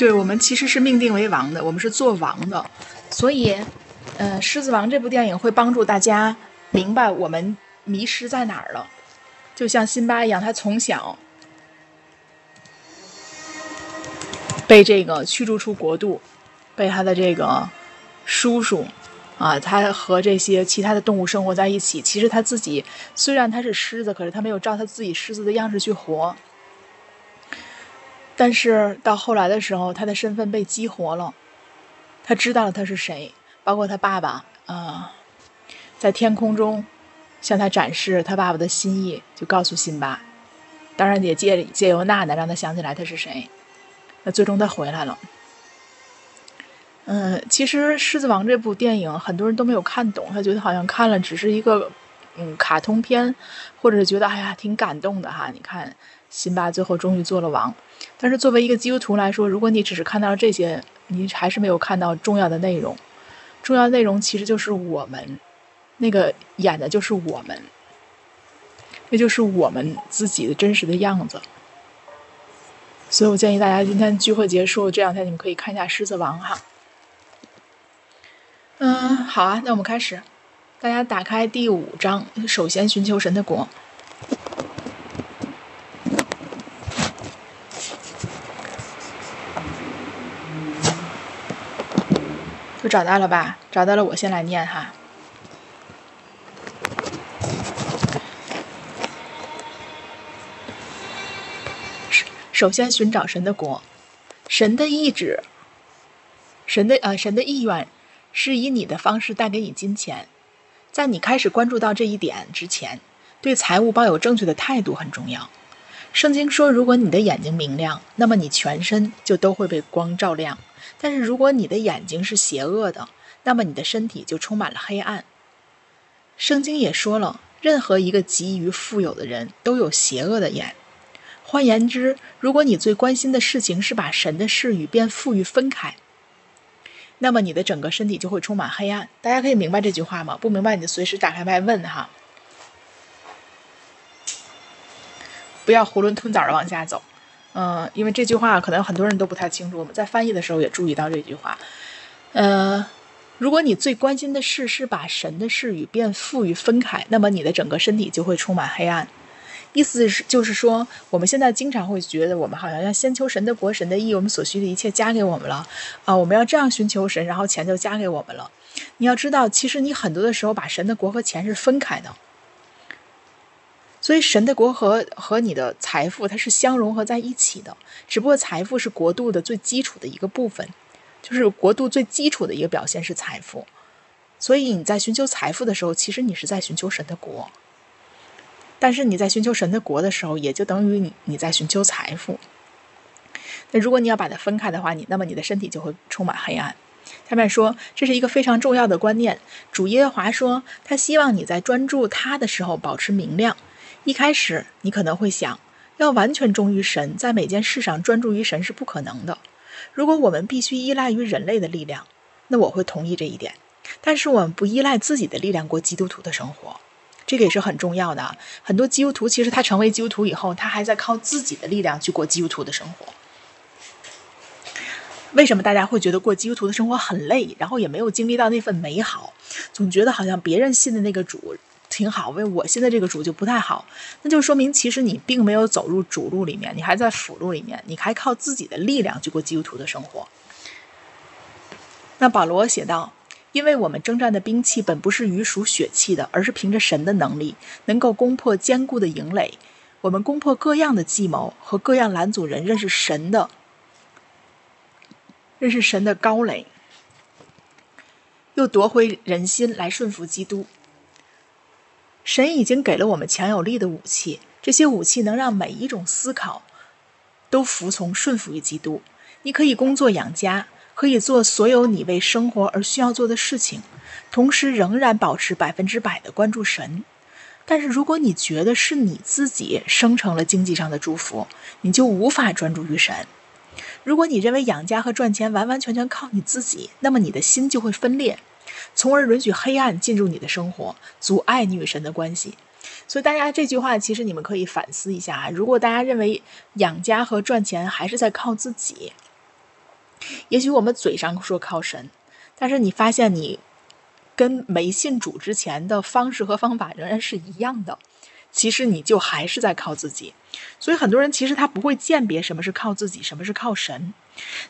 对我们其实是命定为王的，我们是做王的，所以，呃，《狮子王》这部电影会帮助大家明白我们迷失在哪儿了。就像辛巴一样，他从小被这个驱逐出国度，被他的这个叔叔啊，他和这些其他的动物生活在一起。其实他自己虽然他是狮子，可是他没有照他自己狮子的样式去活。但是到后来的时候，他的身份被激活了，他知道了他是谁，包括他爸爸啊，在天空中向他展示他爸爸的心意，就告诉辛巴，当然也借借由娜娜让他想起来他是谁。那最终他回来了。嗯，其实《狮子王》这部电影很多人都没有看懂，他觉得好像看了只是一个嗯卡通片，或者是觉得哎呀挺感动的哈。你看辛巴最后终于做了王。但是作为一个基督徒来说，如果你只是看到了这些，你还是没有看到重要的内容。重要内容其实就是我们，那个演的就是我们，那就是我们自己的真实的样子。所以我建议大家今天聚会结束这两天，你们可以看一下《狮子王》哈。嗯，好啊，那我们开始。大家打开第五章，首先寻求神的国。都找到了吧？找到了，我先来念哈。首先寻找神的国，神的意志，神的呃神的意愿是以你的方式带给你金钱。在你开始关注到这一点之前，对财务抱有正确的态度很重要。圣经说，如果你的眼睛明亮，那么你全身就都会被光照亮。但是如果你的眼睛是邪恶的，那么你的身体就充满了黑暗。圣经也说了，任何一个急于富有的人都有邪恶的眼。换言之，如果你最关心的事情是把神的事与变富裕分开，那么你的整个身体就会充满黑暗。大家可以明白这句话吗？不明白你就随时打开麦问哈，不要囫囵吞枣的往下走。嗯，因为这句话可能很多人都不太清楚，我们在翻译的时候也注意到这句话。呃，如果你最关心的事是把神的事与变富裕分开，那么你的整个身体就会充满黑暗。意思是就是说，我们现在经常会觉得，我们好像要先求神的国、神的义，我们所需的一切加给我们了啊，我们要这样寻求神，然后钱就加给我们了。你要知道，其实你很多的时候把神的国和钱是分开的。所以，神的国和和你的财富它是相融合在一起的，只不过财富是国度的最基础的一个部分，就是国度最基础的一个表现是财富。所以你在寻求财富的时候，其实你是在寻求神的国。但是你在寻求神的国的时候，也就等于你你在寻求财富。那如果你要把它分开的话，你那么你的身体就会充满黑暗。下面说，这是一个非常重要的观念。主耶和华说，他希望你在专注他的时候保持明亮。一开始，你可能会想，要完全忠于神，在每件事上专注于神是不可能的。如果我们必须依赖于人类的力量，那我会同意这一点。但是我们不依赖自己的力量过基督徒的生活，这个也是很重要的。很多基督徒其实他成为基督徒以后，他还在靠自己的力量去过基督徒的生活。为什么大家会觉得过基督徒的生活很累，然后也没有经历到那份美好，总觉得好像别人信的那个主？挺好，为我现在这个主就不太好，那就说明其实你并没有走入主路里面，你还在辅路里面，你还靠自己的力量去过基督徒的生活。那保罗写道：“因为我们征战的兵器本不是鱼属血气的，而是凭着神的能力，能够攻破坚固的营垒。我们攻破各样的计谋和各样拦阻人认识神的、认识神的高垒，又夺回人心来顺服基督。”神已经给了我们强有力的武器，这些武器能让每一种思考都服从顺服于基督。你可以工作养家，可以做所有你为生活而需要做的事情，同时仍然保持百分之百的关注神。但是，如果你觉得是你自己生成了经济上的祝福，你就无法专注于神。如果你认为养家和赚钱完完全全靠你自己，那么你的心就会分裂。从而允许黑暗进入你的生活，阻碍你与神的关系。所以，大家这句话其实你们可以反思一下啊：如果大家认为养家和赚钱还是在靠自己，也许我们嘴上说靠神，但是你发现你跟没信主之前的方式和方法仍然是一样的，其实你就还是在靠自己。所以很多人其实他不会鉴别什么是靠自己，什么是靠神。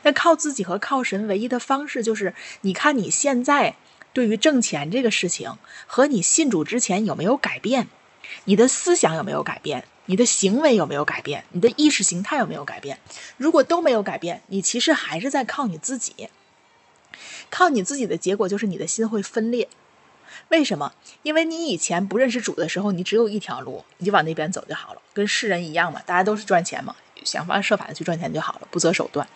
那靠自己和靠神唯一的方式就是，你看你现在对于挣钱这个事情和你信主之前有没有改变，你的思想有没有改变。你的行为有没有改变？你的意识形态有没有改变？如果都没有改变，你其实还是在靠你自己。靠你自己的结果就是你的心会分裂。为什么？因为你以前不认识主的时候，你只有一条路，你就往那边走就好了，跟世人一样嘛，大家都是赚钱嘛，想方设法的去赚钱就好了，不择手段。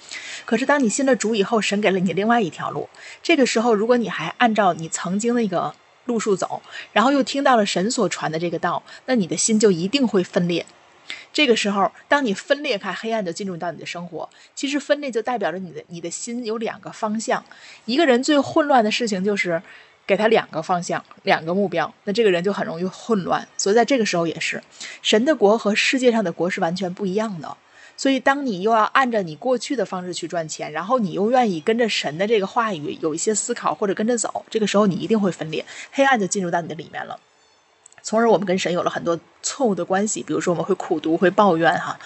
可是当你信了主以后，神给了你另外一条路。这个时候，如果你还按照你曾经那个。路数走，然后又听到了神所传的这个道，那你的心就一定会分裂。这个时候，当你分裂开，黑暗就进入到你的生活。其实分裂就代表着你的你的心有两个方向。一个人最混乱的事情就是给他两个方向、两个目标，那这个人就很容易混乱。所以在这个时候也是，神的国和世界上的国是完全不一样的。所以，当你又要按照你过去的方式去赚钱，然后你又愿意跟着神的这个话语有一些思考或者跟着走，这个时候你一定会分裂，黑暗就进入到你的里面了，从而我们跟神有了很多错误的关系。比如说，我们会苦读，会抱怨，哈。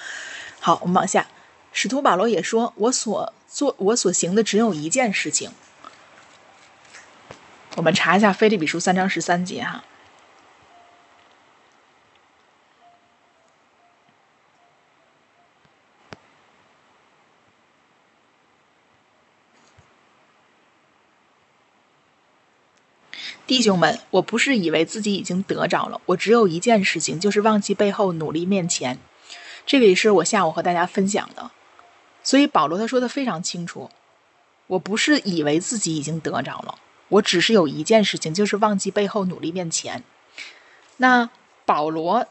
好，我们往下，使徒保罗也说：“我所做，我所行的只有一件事情。”我们查一下《菲利比书》三章十三节，哈。弟兄们，我不是以为自己已经得着了，我只有一件事情，就是忘记背后，努力面前。这个也是我下午和大家分享的。所以保罗他说的非常清楚，我不是以为自己已经得着了，我只是有一件事情，就是忘记背后，努力面前。那保罗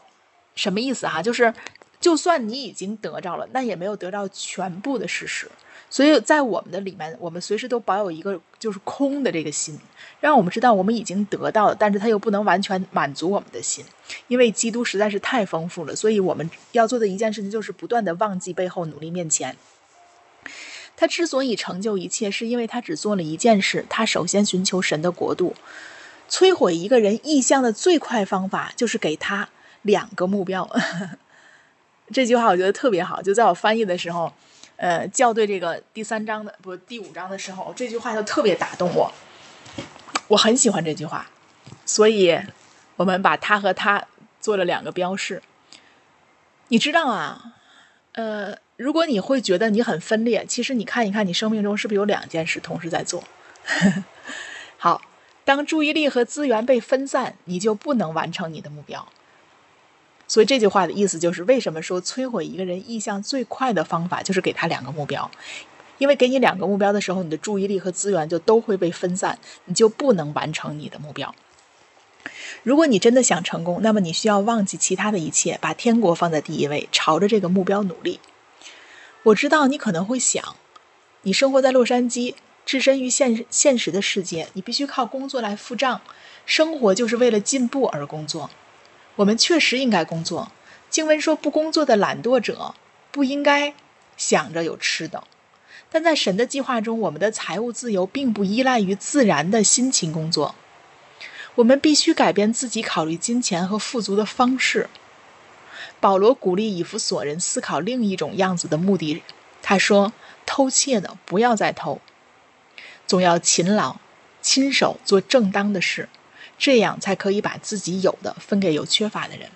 什么意思哈？就是就算你已经得着了，那也没有得到全部的事实。所以在我们的里面，我们随时都保有一个就是空的这个心，让我们知道我们已经得到了，但是他又不能完全满足我们的心，因为基督实在是太丰富了。所以我们要做的一件事情就是不断的忘记背后，努力面前。他之所以成就一切，是因为他只做了一件事，他首先寻求神的国度。摧毁一个人意向的最快方法，就是给他两个目标。这句话我觉得特别好，就在我翻译的时候。呃，校对这个第三章的不第五章的时候，这句话就特别打动我，我很喜欢这句话，所以我们把它和它做了两个标示。你知道啊，呃，如果你会觉得你很分裂，其实你看一看你生命中是不是有两件事同时在做。好，当注意力和资源被分散，你就不能完成你的目标。所以这句话的意思就是，为什么说摧毁一个人意向最快的方法就是给他两个目标？因为给你两个目标的时候，你的注意力和资源就都会被分散，你就不能完成你的目标。如果你真的想成功，那么你需要忘记其他的一切，把天国放在第一位，朝着这个目标努力。我知道你可能会想，你生活在洛杉矶，置身于现现实的世界，你必须靠工作来付账，生活就是为了进步而工作。我们确实应该工作。经文说，不工作的懒惰者不应该想着有吃的。但在神的计划中，我们的财务自由并不依赖于自然的辛勤工作。我们必须改变自己考虑金钱和富足的方式。保罗鼓励以弗所人思考另一种样子的目的。他说：“偷窃的不要再偷，总要勤劳，亲手做正当的事。”这样才可以把自己有的分给有缺乏的人。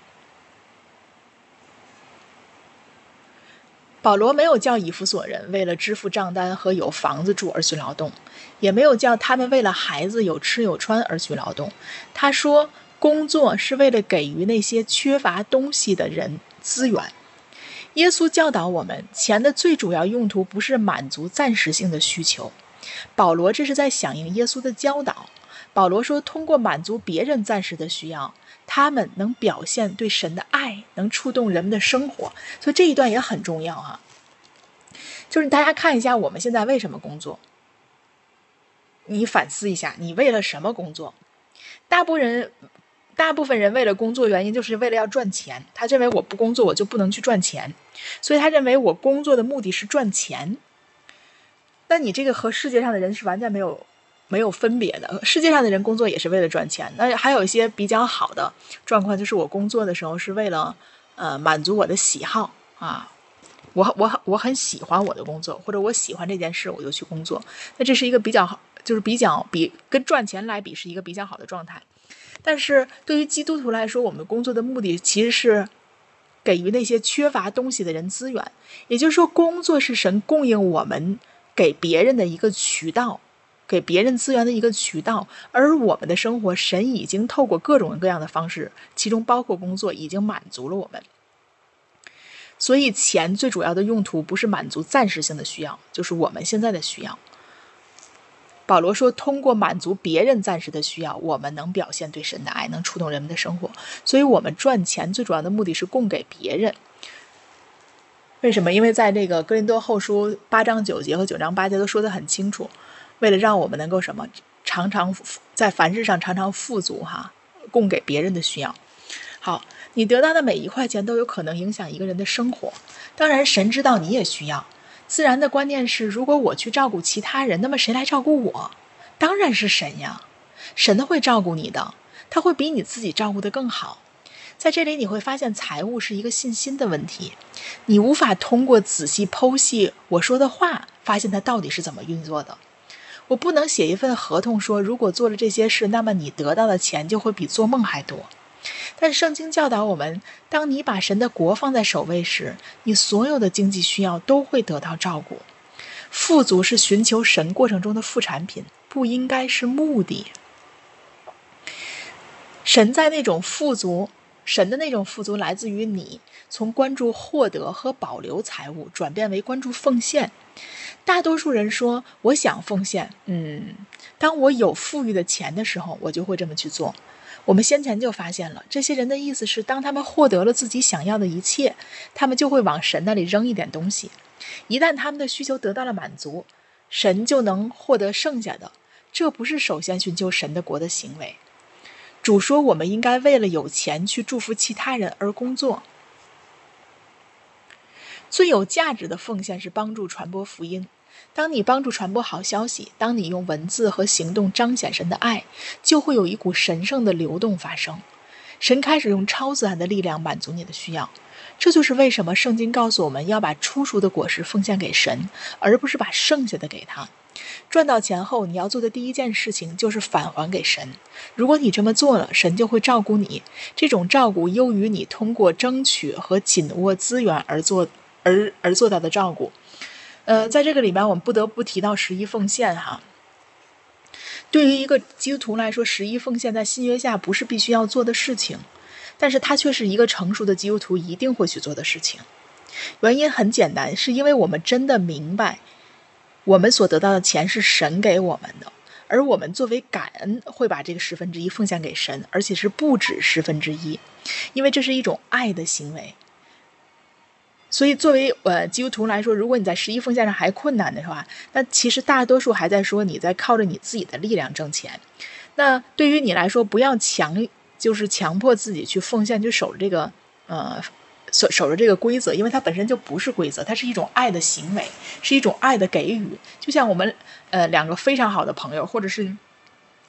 保罗没有叫以弗所人为了支付账单和有房子住而去劳动，也没有叫他们为了孩子有吃有穿而去劳动。他说，工作是为了给予那些缺乏东西的人资源。耶稣教导我们，钱的最主要用途不是满足暂时性的需求。保罗这是在响应耶稣的教导。保罗说：“通过满足别人暂时的需要，他们能表现对神的爱，能触动人们的生活。所以这一段也很重要啊。就是大家看一下，我们现在为什么工作？你反思一下，你为了什么工作？大部分人，大部分人为了工作原因就是为了要赚钱。他认为我不工作，我就不能去赚钱，所以他认为我工作的目的是赚钱。”那你这个和世界上的人是完全没有没有分别的。世界上的人工作也是为了赚钱，那还有一些比较好的状况，就是我工作的时候是为了呃满足我的喜好啊。我我我很喜欢我的工作，或者我喜欢这件事，我就去工作。那这是一个比较好，就是比较比跟赚钱来比是一个比较好的状态。但是对于基督徒来说，我们工作的目的其实是给予那些缺乏东西的人资源。也就是说，工作是神供应我们给别人的一个渠道，给别人资源的一个渠道。而我们的生活，神已经透过各种各样的方式，其中包括工作，已经满足了我们。所以，钱最主要的用途不是满足暂时性的需要，就是我们现在的需要。保罗说：“通过满足别人暂时的需要，我们能表现对神的爱，能触动人们的生活。所以，我们赚钱最主要的目的是供给别人。为什么？因为在这个哥林多后书八章九节和九章八节都说得很清楚，为了让我们能够什么，常常在凡事上常常富足，哈，供给别人的需要。好。”你得到的每一块钱都有可能影响一个人的生活。当然，神知道你也需要。自然的观念是：如果我去照顾其他人，那么谁来照顾我？当然是神呀！神会照顾你的，他会比你自己照顾的更好。在这里，你会发现财务是一个信心的问题。你无法通过仔细剖析我说的话，发现它到底是怎么运作的。我不能写一份合同说，如果做了这些事，那么你得到的钱就会比做梦还多。但圣经教导我们，当你把神的国放在首位时，你所有的经济需要都会得到照顾。富足是寻求神过程中的副产品，不应该是目的。神在那种富足，神的那种富足来自于你从关注获得和保留财物，转变为关注奉献。大多数人说：“我想奉献，嗯，当我有富裕的钱的时候，我就会这么去做。”我们先前就发现了，这些人的意思是，当他们获得了自己想要的一切，他们就会往神那里扔一点东西。一旦他们的需求得到了满足，神就能获得剩下的。这不是首先寻求神的国的行为。主说，我们应该为了有钱去祝福其他人而工作。最有价值的奉献是帮助传播福音。当你帮助传播好消息，当你用文字和行动彰显神的爱，就会有一股神圣的流动发生。神开始用超自然的力量满足你的需要。这就是为什么圣经告诉我们要把初熟的果实奉献给神，而不是把剩下的给他。赚到钱后，你要做的第一件事情就是返还给神。如果你这么做了，神就会照顾你。这种照顾优于你通过争取和紧握资源而做而而做到的照顾。呃，在这个里面，我们不得不提到十一奉献哈。对于一个基督徒来说，十一奉献在新约下不是必须要做的事情，但是它却是一个成熟的基督徒一定会去做的事情。原因很简单，是因为我们真的明白，我们所得到的钱是神给我们的，而我们作为感恩，会把这个十分之一奉献给神，而且是不止十分之一，因为这是一种爱的行为。所以，作为呃基督徒来说，如果你在十一奉献上还困难的话，那其实大多数还在说你在靠着你自己的力量挣钱。那对于你来说，不要强，就是强迫自己去奉献，去守着这个呃守守着这个规则，因为它本身就不是规则，它是一种爱的行为，是一种爱的给予。就像我们呃两个非常好的朋友，或者是。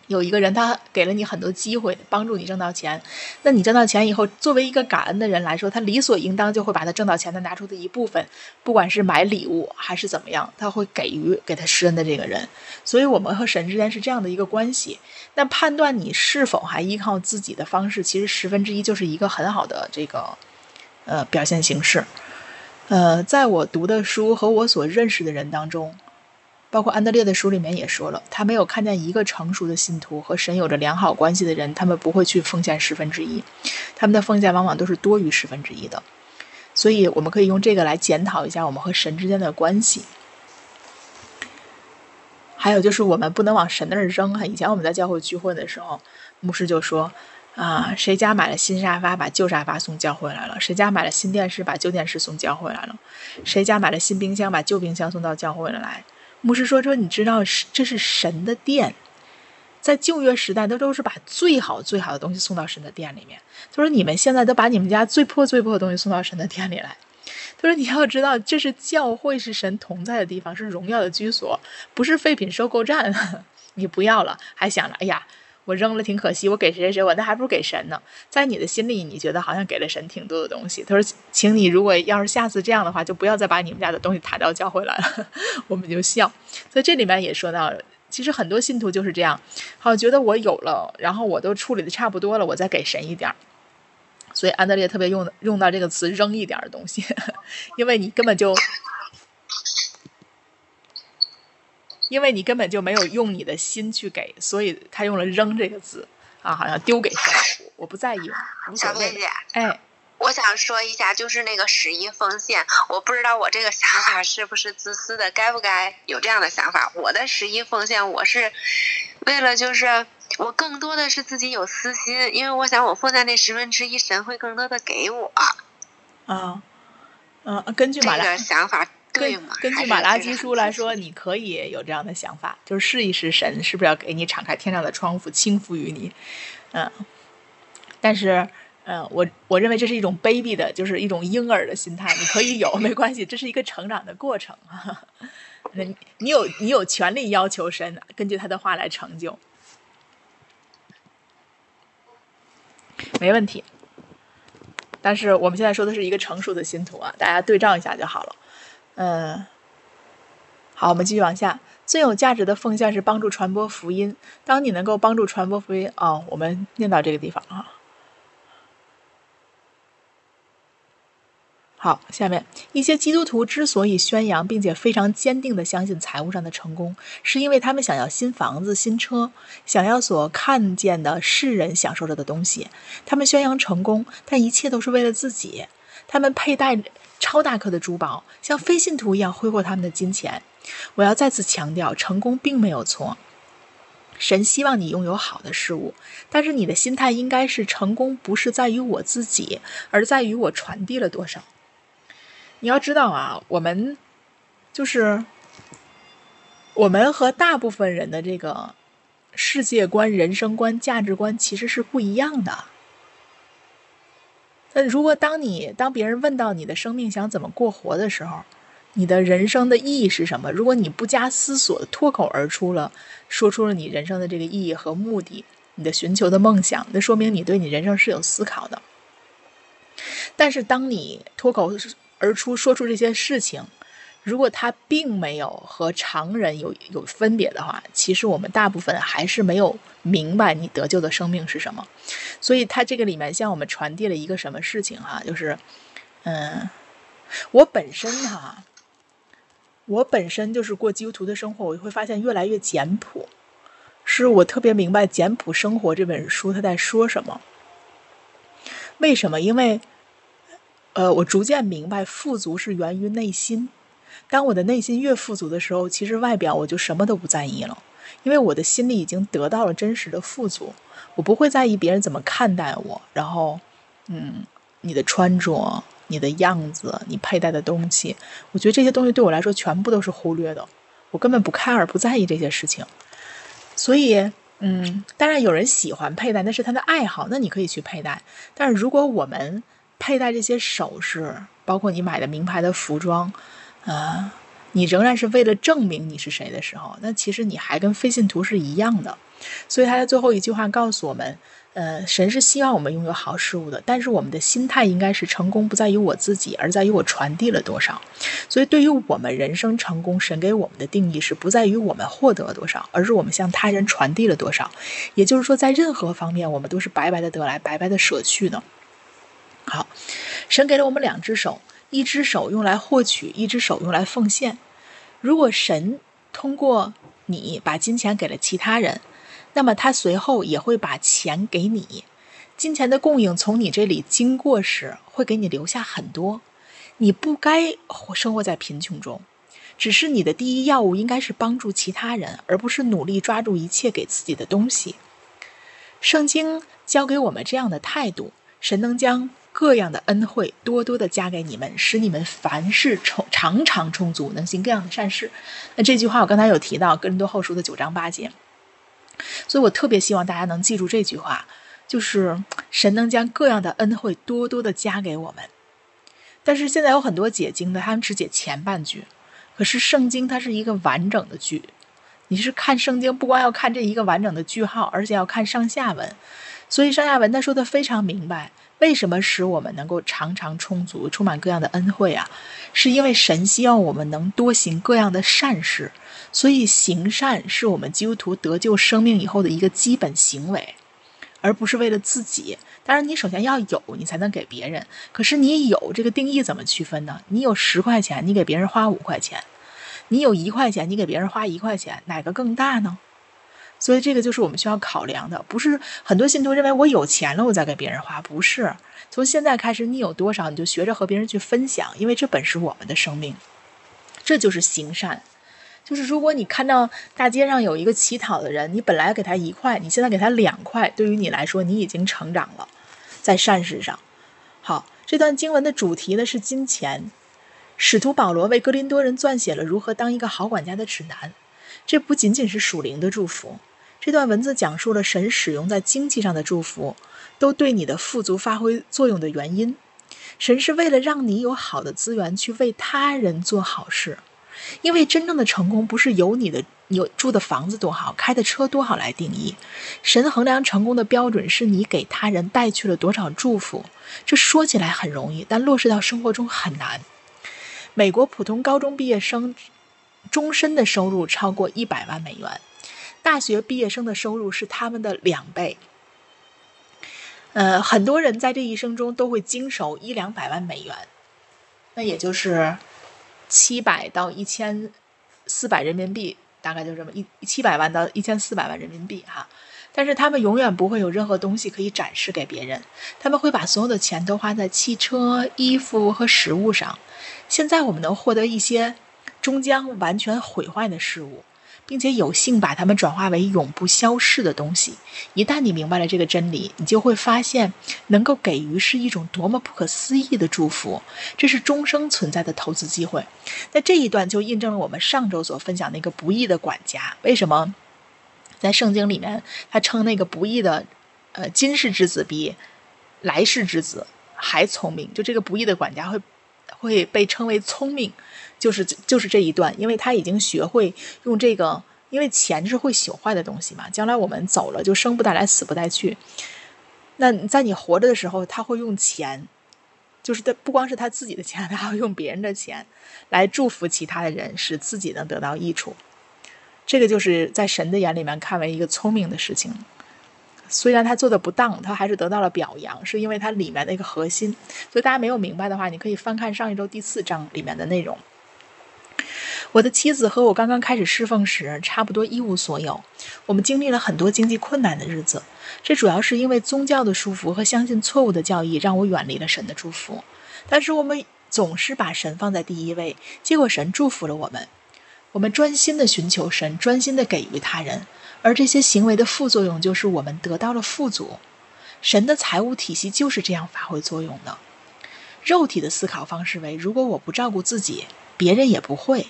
有一个人，他给了你很多机会，帮助你挣到钱。那你挣到钱以后，作为一个感恩的人来说，他理所应当就会把他挣到钱的拿出的一部分，不管是买礼物还是怎么样，他会给予给他施恩的这个人。所以，我们和神之间是这样的一个关系。那判断你是否还依靠自己的方式，其实十分之一就是一个很好的这个呃表现形式。呃，在我读的书和我所认识的人当中。包括安德烈的书里面也说了，他没有看见一个成熟的信徒和神有着良好关系的人，他们不会去奉献十分之一，他们的奉献往往都是多于十分之一的。所以我们可以用这个来检讨一下我们和神之间的关系。还有就是我们不能往神那儿扔哈。以前我们在教会聚会的时候，牧师就说啊，谁家买了新沙发，把旧沙发送教会来了；谁家买了新电视，把旧电视送教会来了；谁家买了新冰箱，把旧冰箱送到教会了来。牧师说：“说你知道是这是神的殿，在旧约时代，他都是把最好最好的东西送到神的殿里面。他说你们现在都把你们家最破最破的东西送到神的殿里来。他说：“你要知道，这是教会，是神同在的地方，是荣耀的居所，不是废品收购站。你不要了，还想着，哎呀，我扔了挺可惜，我给谁谁谁，我那还不如给神呢。在你的心里，你觉得好像给了神挺多的东西。他说，请你如果要是下次这样的话，就不要再把你们家的东西抬到教会来了。我们就笑。所以这里面也说到，其实很多信徒就是这样，好觉得我有了，然后我都处理的差不多了，我再给神一点儿。”所以安德烈特别用用到这个词“扔一点的东西 ”，因为你根本就，因为你根本就没有用你的心去给，所以他用了“扔”这个字啊，好像丢给神，我不在意，无所谓。哎，我想说一下，就是那个十一奉献，我不知道我这个想法是不是自私的，该不该有这样的想法？我的十一奉献，我是为了就是。我更多的是自己有私心，因为我想我奉献那十分之一，神会更多的给我。啊，嗯，根据马拉想法对吗？根据马拉基书来说，你可以有这样的想法，就是试一试神是不是要给你敞开天上的窗户倾覆于你。嗯，但是，嗯，我我认为这是一种卑鄙的，就是一种婴儿的心态。你可以有没关系，这是一个成长的过程。你你有你有权利要求神根据他的话来成就。没问题，但是我们现在说的是一个成熟的信徒啊，大家对照一下就好了。嗯，好，我们继续往下。最有价值的奉献是帮助传播福音。当你能够帮助传播福音，哦，我们念到这个地方啊。好，下面一些基督徒之所以宣扬并且非常坚定的相信财务上的成功，是因为他们想要新房子、新车，想要所看见的世人享受着的东西。他们宣扬成功，但一切都是为了自己。他们佩戴超大颗的珠宝，像非信徒一样挥霍他们的金钱。我要再次强调，成功并没有错。神希望你拥有好的事物，但是你的心态应该是：成功不是在于我自己，而在于我传递了多少。你要知道啊，我们就是我们和大部分人的这个世界观、人生观、价值观其实是不一样的。那如果当你当别人问到你的生命想怎么过活的时候，你的人生的意义是什么？如果你不加思索脱口而出了，说出了你人生的这个意义和目的，你的寻求的梦想，那说明你对你人生是有思考的。但是当你脱口而出说出这些事情，如果他并没有和常人有有分别的话，其实我们大部分还是没有明白你得救的生命是什么。所以他这个里面向我们传递了一个什么事情哈，就是，嗯，我本身哈，我本身就是过基督徒的生活，我就会发现越来越简朴，是我特别明白《简朴生活》这本书他在说什么。为什么？因为。呃，我逐渐明白，富足是源于内心。当我的内心越富足的时候，其实外表我就什么都不在意了，因为我的心里已经得到了真实的富足。我不会在意别人怎么看待我，然后，嗯，你的穿着、你的样子、你佩戴的东西，我觉得这些东西对我来说全部都是忽略的，我根本不 care，不在意这些事情。所以，嗯，当然有人喜欢佩戴，那是他的爱好，那你可以去佩戴。但是如果我们佩戴这些首饰，包括你买的名牌的服装，啊，你仍然是为了证明你是谁的时候，那其实你还跟非信徒是一样的。所以他的最后一句话告诉我们：，呃，神是希望我们拥有好事物的，但是我们的心态应该是成功不在于我自己，而在于我传递了多少。所以，对于我们人生成功，神给我们的定义是不在于我们获得了多少，而是我们向他人传递了多少。也就是说，在任何方面，我们都是白白的得来，白白的舍去的。好，神给了我们两只手，一只手用来获取，一只手用来奉献。如果神通过你把金钱给了其他人，那么他随后也会把钱给你。金钱的供应从你这里经过时，会给你留下很多。你不该生活在贫穷中，只是你的第一要务应该是帮助其他人，而不是努力抓住一切给自己的东西。圣经教给我们这样的态度：神能将。各样的恩惠多多的加给你们，使你们凡事充常常充足，能行各样的善事。那这句话我刚才有提到《哥林多后书》的九章八节，所以我特别希望大家能记住这句话，就是神能将各样的恩惠多多的加给我们。但是现在有很多解经的，他们只解前半句。可是圣经它是一个完整的句，你是看圣经，不光要看这一个完整的句号，而且要看上下文。所以上下文他说的非常明白，为什么使我们能够常常充足，充满各样的恩惠啊？是因为神希望我们能多行各样的善事，所以行善是我们基督徒得救生命以后的一个基本行为，而不是为了自己。当然，你首先要有，你才能给别人。可是你有这个定义怎么区分呢？你有十块钱，你给别人花五块钱；你有一块钱，你给别人花一块钱，哪个更大呢？所以这个就是我们需要考量的，不是很多信徒认为我有钱了我再给别人花，不是。从现在开始，你有多少你就学着和别人去分享，因为这本是我们的生命。这就是行善，就是如果你看到大街上有一个乞讨的人，你本来给他一块，你现在给他两块，对于你来说，你已经成长了，在善事上。好，这段经文的主题呢是金钱。使徒保罗为哥林多人撰写了如何当一个好管家的指南，这不仅仅是属灵的祝福。这段文字讲述了神使用在经济上的祝福，都对你的富足发挥作用的原因。神是为了让你有好的资源去为他人做好事，因为真正的成功不是由你的有住的房子多好、开的车多好来定义。神衡量成功的标准是你给他人带去了多少祝福。这说起来很容易，但落实到生活中很难。美国普通高中毕业生终身的收入超过一百万美元。大学毕业生的收入是他们的两倍。呃，很多人在这一生中都会经手一两百万美元，那也就是七百到一千四百人民币，大概就这么一七百万到一千四百万人民币哈。但是他们永远不会有任何东西可以展示给别人，他们会把所有的钱都花在汽车、衣服和食物上。现在我们能获得一些终将完全毁坏的事物。并且有幸把它们转化为永不消逝的东西。一旦你明白了这个真理，你就会发现，能够给予是一种多么不可思议的祝福。这是终生存在的投资机会。那这一段就印证了我们上周所分享那个不义的管家。为什么在圣经里面他称那个不义的，呃，今世之子比来世之子还聪明？就这个不义的管家会会被称为聪明。就是就是这一段，因为他已经学会用这个，因为钱是会朽坏的东西嘛。将来我们走了，就生不带来，死不带去。那在你活着的时候，他会用钱，就是他不光是他自己的钱，他还要用别人的钱来祝福其他的人，使自己能得到益处。这个就是在神的眼里面看为一个聪明的事情。虽然他做的不当，他还是得到了表扬，是因为他里面的一个核心。所以大家没有明白的话，你可以翻看上一周第四章里面的内容。我的妻子和我刚刚开始侍奉时，差不多一无所有。我们经历了很多经济困难的日子，这主要是因为宗教的束缚和相信错误的教义，让我远离了神的祝福。但是我们总是把神放在第一位，结果神祝福了我们。我们专心的寻求神，专心的给予他人，而这些行为的副作用就是我们得到了富足。神的财务体系就是这样发挥作用的。肉体的思考方式为：如果我不照顾自己，别人也不会。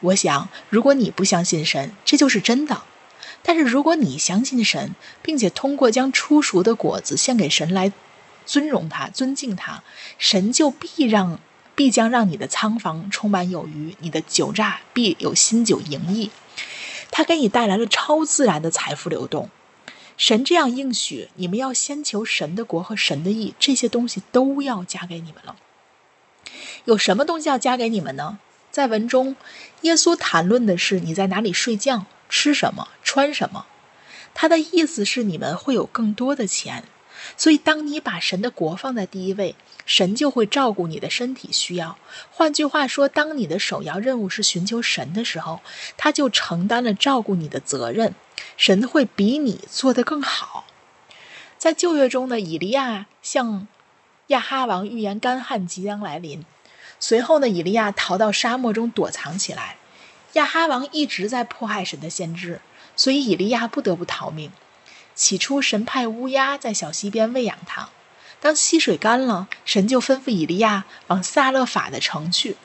我想，如果你不相信神，这就是真的；但是如果你相信神，并且通过将初熟的果子献给神来尊荣他、尊敬他，神就必让必将让你的仓房充满有余，你的酒榨必有新酒盈溢。他给你带来了超自然的财富流动。神这样应许，你们要先求神的国和神的义，这些东西都要加给你们了。有什么东西要加给你们呢？在文中，耶稣谈论的是你在哪里睡觉、吃什么、穿什么。他的意思是你们会有更多的钱，所以当你把神的国放在第一位，神就会照顾你的身体需要。换句话说，当你的首要任务是寻求神的时候，他就承担了照顾你的责任。神会比你做得更好。在旧约中呢，以利亚向亚哈王预言干旱即将来临。随后呢，以利亚逃到沙漠中躲藏起来。亚哈王一直在迫害神的先知，所以以利亚不得不逃命。起初，神派乌鸦在小溪边喂养他。当溪水干了，神就吩咐以利亚往撒勒法的城去。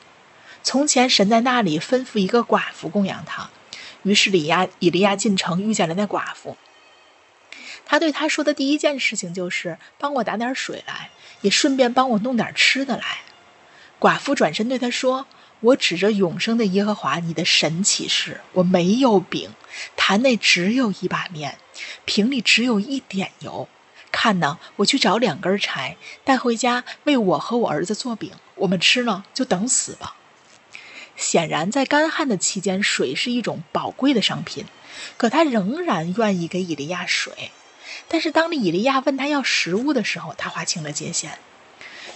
从前，神在那里吩咐一个寡妇供养他。于是，以亚以利亚进城遇见了那寡妇。他对他说的第一件事情就是：“帮我打点水来，也顺便帮我弄点吃的来。”寡妇转身对他说：“我指着永生的耶和华你的神起誓，我没有饼，坛内只有一把面，瓶里只有一点油。看呢，我去找两根柴，带回家为我和我儿子做饼，我们吃了就等死吧。”显然，在干旱的期间，水是一种宝贵的商品，可他仍然愿意给以利亚水。但是，当以利亚问他要食物的时候，他划清了界限。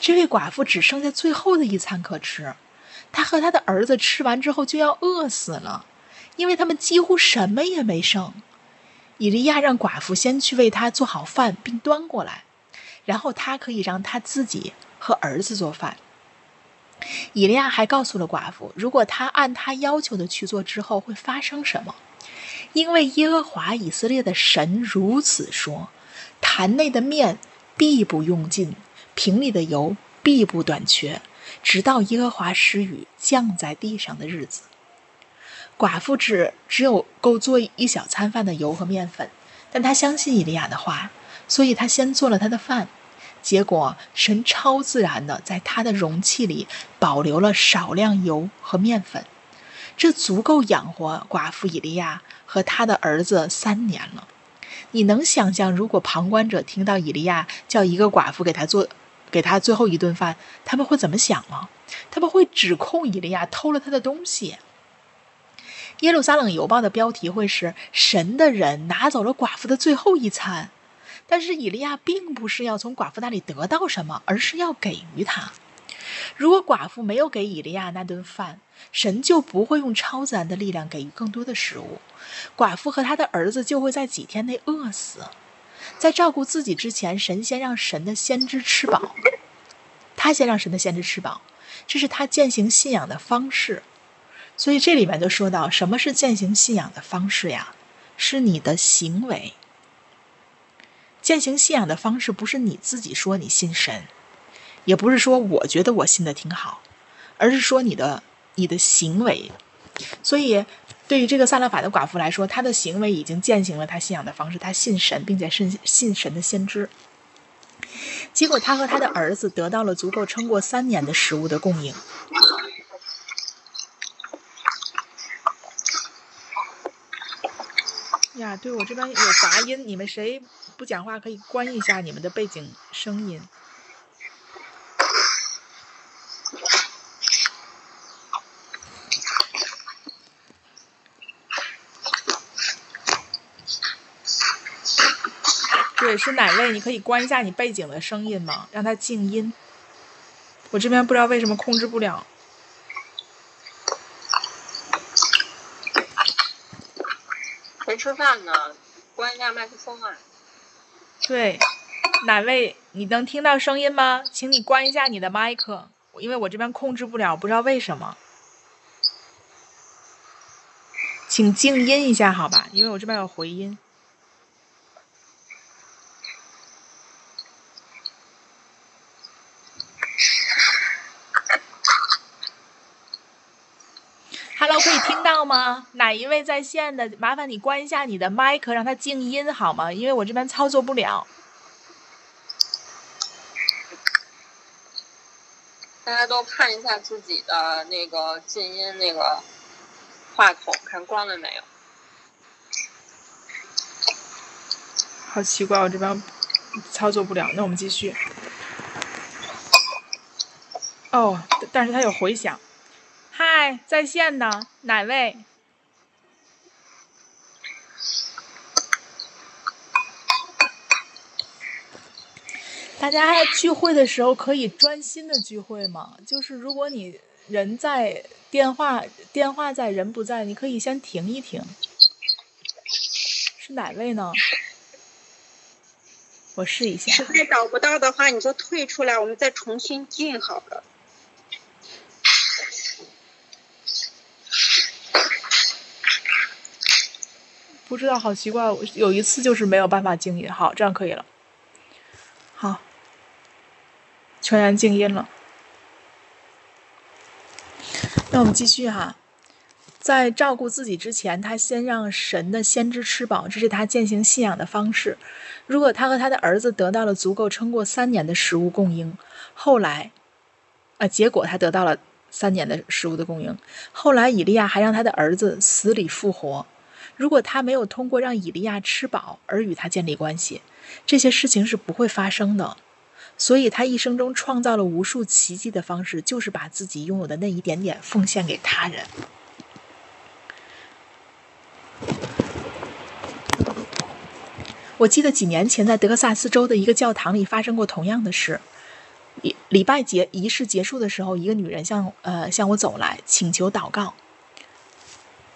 这位寡妇只剩下最后的一餐可吃，她和她的儿子吃完之后就要饿死了，因为他们几乎什么也没剩。以利亚让寡妇先去为他做好饭，并端过来，然后他可以让他自己和儿子做饭。以利亚还告诉了寡妇，如果他按他要求的去做之后会发生什么，因为耶和华以色列的神如此说：坛内的面必不用尽，瓶里的油必不短缺，直到耶和华施雨降在地上的日子。寡妇只只有够做一小餐饭的油和面粉，但她相信以利亚的话，所以她先做了他的饭。结果，神超自然的在他的容器里保留了少量油和面粉，这足够养活寡妇以利亚和他的儿子三年了。你能想象，如果旁观者听到以利亚叫一个寡妇给他做，给他最后一顿饭，他们会怎么想吗？他们会指控以利亚偷了他的东西。耶路撒冷邮报的标题会是“神的人拿走了寡妇的最后一餐”。但是以利亚并不是要从寡妇那里得到什么，而是要给予他。如果寡妇没有给以利亚那顿饭，神就不会用超自然的力量给予更多的食物，寡妇和他的儿子就会在几天内饿死。在照顾自己之前，神先让神的先知吃饱，他先让神的先知吃饱，这是他践行信仰的方式。所以这里面就说到，什么是践行信仰的方式呀？是你的行为。践行信仰的方式不是你自己说你信神，也不是说我觉得我信的挺好，而是说你的你的行为。所以，对于这个萨勒法的寡妇来说，她的行为已经践行了她信仰的方式，她信神，并且信信神的先知。结果，她和她的儿子得到了足够撑过三年的食物的供应。呀，对我这边有杂音，你们谁不讲话可以关一下你们的背景声音。对，是哪位？你可以关一下你背景的声音吗？让它静音。我这边不知道为什么控制不了。没吃饭呢，关一下麦克风啊。对，哪位？你能听到声音吗？请你关一下你的麦克，因为我这边控制不了，不知道为什么。请静音一下，好吧？因为我这边有回音。Hello，可以听到吗？哪一位在线的？麻烦你关一下你的麦克，让它静音好吗？因为我这边操作不了。大家都看一下自己的那个静音那个话筒，看关了没有？好奇怪，我这边操作不了。那我们继续。哦，但是它有回响。嗨，在线的哪位？大家聚会的时候可以专心的聚会吗？就是如果你人在，电话电话在，人不在，你可以先停一停。是哪位呢？我试一下。实在找不到的话，你就退出来，我们再重新进好了。不知道，好奇怪，有一次就是没有办法静音。好，这样可以了。好，全员静音了。那我们继续哈，在照顾自己之前，他先让神的先知吃饱，这是他践行信仰的方式。如果他和他的儿子得到了足够撑过三年的食物供应，后来啊，结果他得到了三年的食物的供应。后来以利亚还让他的儿子死里复活。如果他没有通过让以利亚吃饱而与他建立关系，这些事情是不会发生的。所以他一生中创造了无数奇迹的方式，就是把自己拥有的那一点点奉献给他人。我记得几年前在德克萨斯州的一个教堂里发生过同样的事。礼礼拜节仪式结束的时候，一个女人向呃向我走来，请求祷告。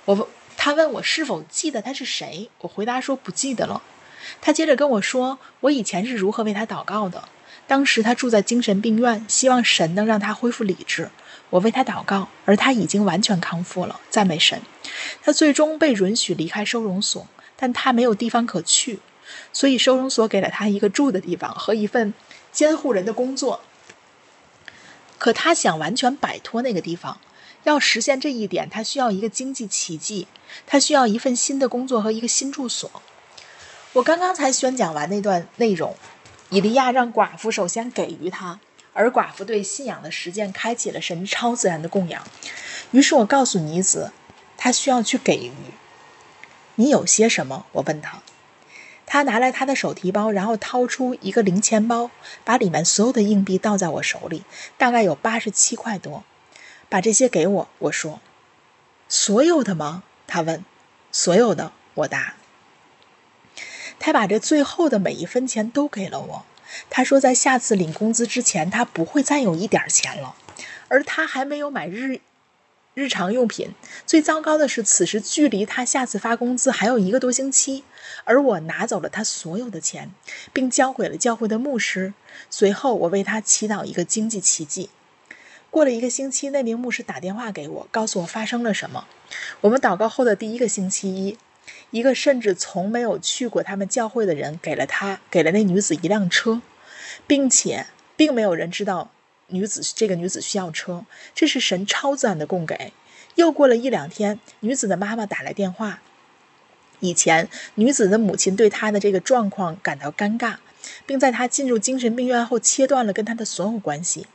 我他问我是否记得他是谁，我回答说不记得了。他接着跟我说，我以前是如何为他祷告的。当时他住在精神病院，希望神能让他恢复理智。我为他祷告，而他已经完全康复了，赞美神。他最终被允许离开收容所，但他没有地方可去。所以收容所给了他一个住的地方和一份监护人的工作。可他想完全摆脱那个地方，要实现这一点，他需要一个经济奇迹，他需要一份新的工作和一个新住所。我刚刚才宣讲完那段内容，以利亚让寡妇首先给予他，而寡妇对信仰的实践开启了神超自然的供养。于是我告诉女子，她需要去给予。你有些什么？我问她。他拿来他的手提包，然后掏出一个零钱包，把里面所有的硬币倒在我手里，大概有八十七块多。把这些给我，我说：“所有的吗？”他问。“所有的。”我答。他把这最后的每一分钱都给了我。他说，在下次领工资之前，他不会再有一点钱了，而他还没有买日。日常用品最糟糕的是，此时距离他下次发工资还有一个多星期，而我拿走了他所有的钱，并交给了教会的牧师。随后，我为他祈祷一个经济奇迹。过了一个星期，那名牧师打电话给我，告诉我发生了什么。我们祷告后的第一个星期一，一个甚至从没有去过他们教会的人给了他给了那女子一辆车，并且并没有人知道。女子这个女子需要车，这是神超自然的供给。又过了一两天，女子的妈妈打来电话。以前女子的母亲对她的这个状况感到尴尬，并在她进入精神病院后切断了跟她的所有关系。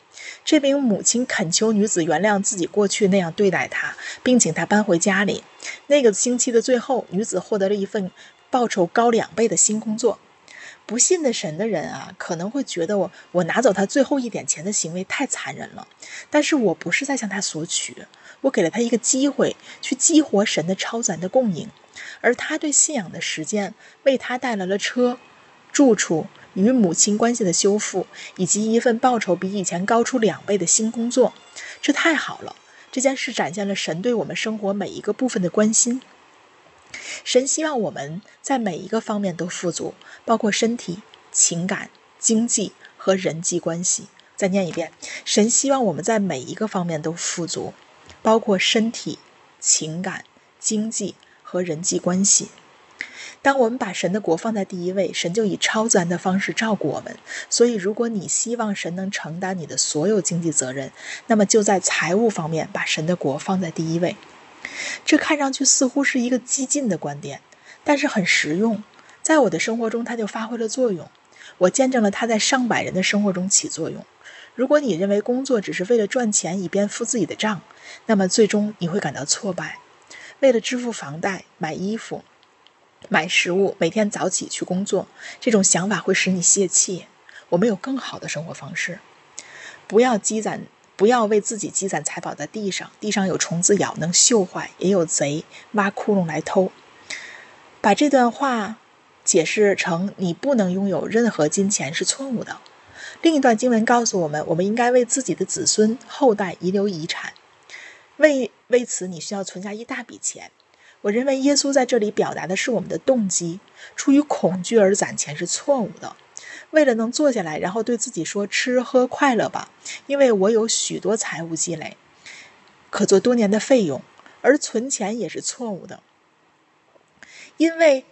这名母亲恳求女子原谅自己过去那样对待她，并请她搬回家里。那个星期的最后，女子获得了一份报酬高两倍的新工作。不信的神的人啊，可能会觉得我我拿走他最后一点钱的行为太残忍了。但是我不是在向他索取，我给了他一个机会去激活神的超自然的供应，而他对信仰的实践为他带来了车、住处与母亲关系的修复，以及一份报酬比以前高出两倍的新工作。这太好了！这件事展现了神对我们生活每一个部分的关心。神希望我们在每一个方面都富足，包括身体、情感、经济和人际关系。再念一遍：神希望我们在每一个方面都富足，包括身体、情感、经济和人际关系。当我们把神的国放在第一位，神就以超自然的方式照顾我们。所以，如果你希望神能承担你的所有经济责任，那么就在财务方面把神的国放在第一位。这看上去似乎是一个激进的观点，但是很实用。在我的生活中，它就发挥了作用。我见证了它在上百人的生活中起作用。如果你认为工作只是为了赚钱以便付自己的账，那么最终你会感到挫败。为了支付房贷、买衣服、买食物，每天早起去工作，这种想法会使你泄气。我们有更好的生活方式，不要积攒。不要为自己积攒财宝在地上，地上有虫子咬，能锈坏；也有贼挖窟窿来偷。把这段话解释成你不能拥有任何金钱是错误的。另一段经文告诉我们，我们应该为自己的子孙后代遗留遗产。为为此，你需要存下一大笔钱。我认为耶稣在这里表达的是我们的动机，出于恐惧而攒钱是错误的。为了能坐下来，然后对自己说“吃喝快乐吧”，因为我有许多财务积累，可做多年的费用，而存钱也是错误的，因为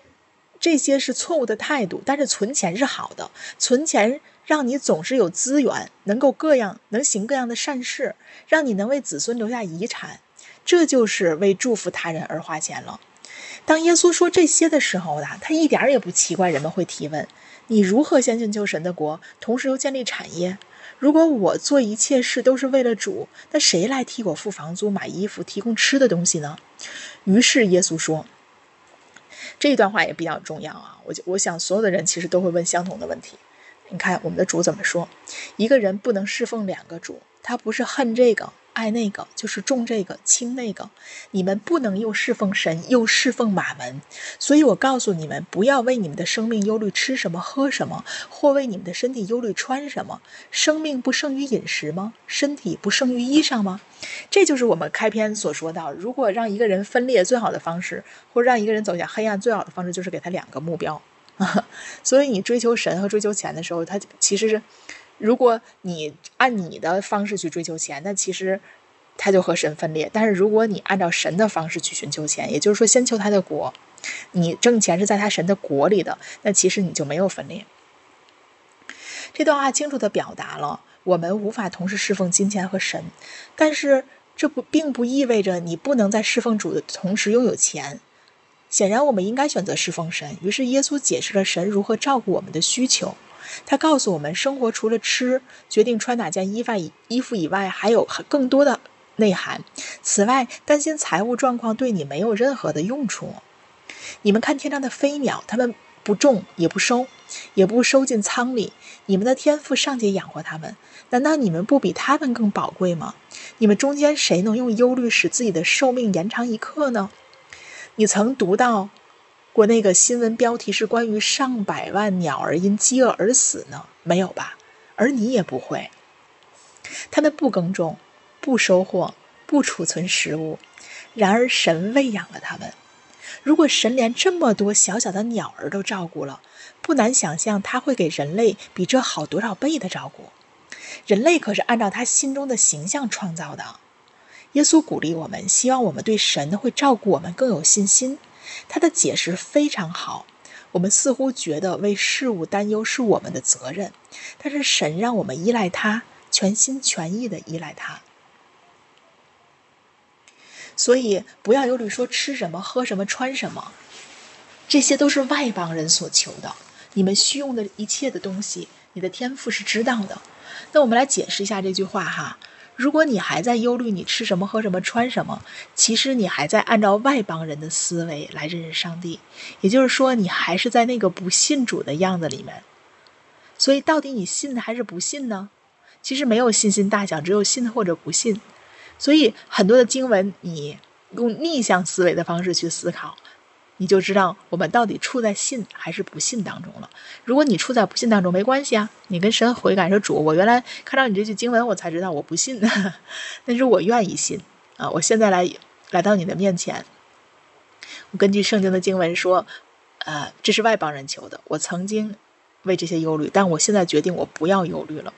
这些是错误的态度。但是存钱是好的，存钱让你总是有资源，能够各样能行各样的善事，让你能为子孙留下遗产，这就是为祝福他人而花钱了。当耶稣说这些的时候呢，他一点也不奇怪人们会提问。你如何先寻求神的国，同时又建立产业？如果我做一切事都是为了主，那谁来替我付房租、买衣服、提供吃的东西呢？于是耶稣说，这一段话也比较重要啊。我就我想所有的人其实都会问相同的问题。你看我们的主怎么说？一个人不能侍奉两个主，他不是恨这个。爱那个就是重这个轻那个，你们不能又侍奉神又侍奉马门，所以我告诉你们，不要为你们的生命忧虑吃什么喝什么，或为你们的身体忧虑穿什么。生命不胜于饮食吗？身体不胜于衣裳吗？这就是我们开篇所说到，如果让一个人分裂，最好的方式，或让一个人走向黑暗，最好的方式就是给他两个目标。所以你追求神和追求钱的时候，他其实是。如果你按你的方式去追求钱，那其实他就和神分裂；但是如果你按照神的方式去寻求钱，也就是说先求他的国，你挣钱是在他神的国里的，那其实你就没有分裂。这段话清楚的表达了我们无法同时侍奉金钱和神，但是这不并不意味着你不能在侍奉主的同时拥有钱。显然，我们应该选择侍奉神。于是，耶稣解释了神如何照顾我们的需求。他告诉我们，生活除了吃、决定穿哪件衣服以衣服以外，还有更多的内涵。此外，担心财务状况对你没有任何的用处。你们看天上的飞鸟，它们不种也不收，也不收进仓里，你们的天赋尚且养活它们，难道你们不比它们更宝贵吗？你们中间谁能用忧虑使自己的寿命延长一刻呢？你曾读到？过那个新闻标题是关于上百万鸟儿因饥饿而死呢？没有吧？而你也不会。他们不耕种，不收获，不储存食物，然而神喂养了他们。如果神连这么多小小的鸟儿都照顾了，不难想象他会给人类比这好多少倍的照顾。人类可是按照他心中的形象创造的。耶稣鼓励我们，希望我们对神会照顾我们更有信心。他的解释非常好，我们似乎觉得为事物担忧是我们的责任，但是神让我们依赖他，全心全意的依赖他。所以不要忧虑说吃什么、喝什么、穿什么，这些都是外邦人所求的。你们需用的一切的东西，你的天赋是知道的。那我们来解释一下这句话哈。如果你还在忧虑你吃什么、喝什么、穿什么，其实你还在按照外邦人的思维来认识上帝，也就是说，你还是在那个不信主的样子里面。所以，到底你信还是不信呢？其实没有信心大小，只有信或者不信。所以，很多的经文，你用逆向思维的方式去思考。你就知道我们到底处在信还是不信当中了。如果你处在不信当中，没关系啊，你跟神悔改说主，我原来看到你这句经文，我才知道我不信，但是我愿意信啊！我现在来来到你的面前，我根据圣经的经文说，呃，这是外邦人求的。我曾经为这些忧虑，但我现在决定我不要忧虑了，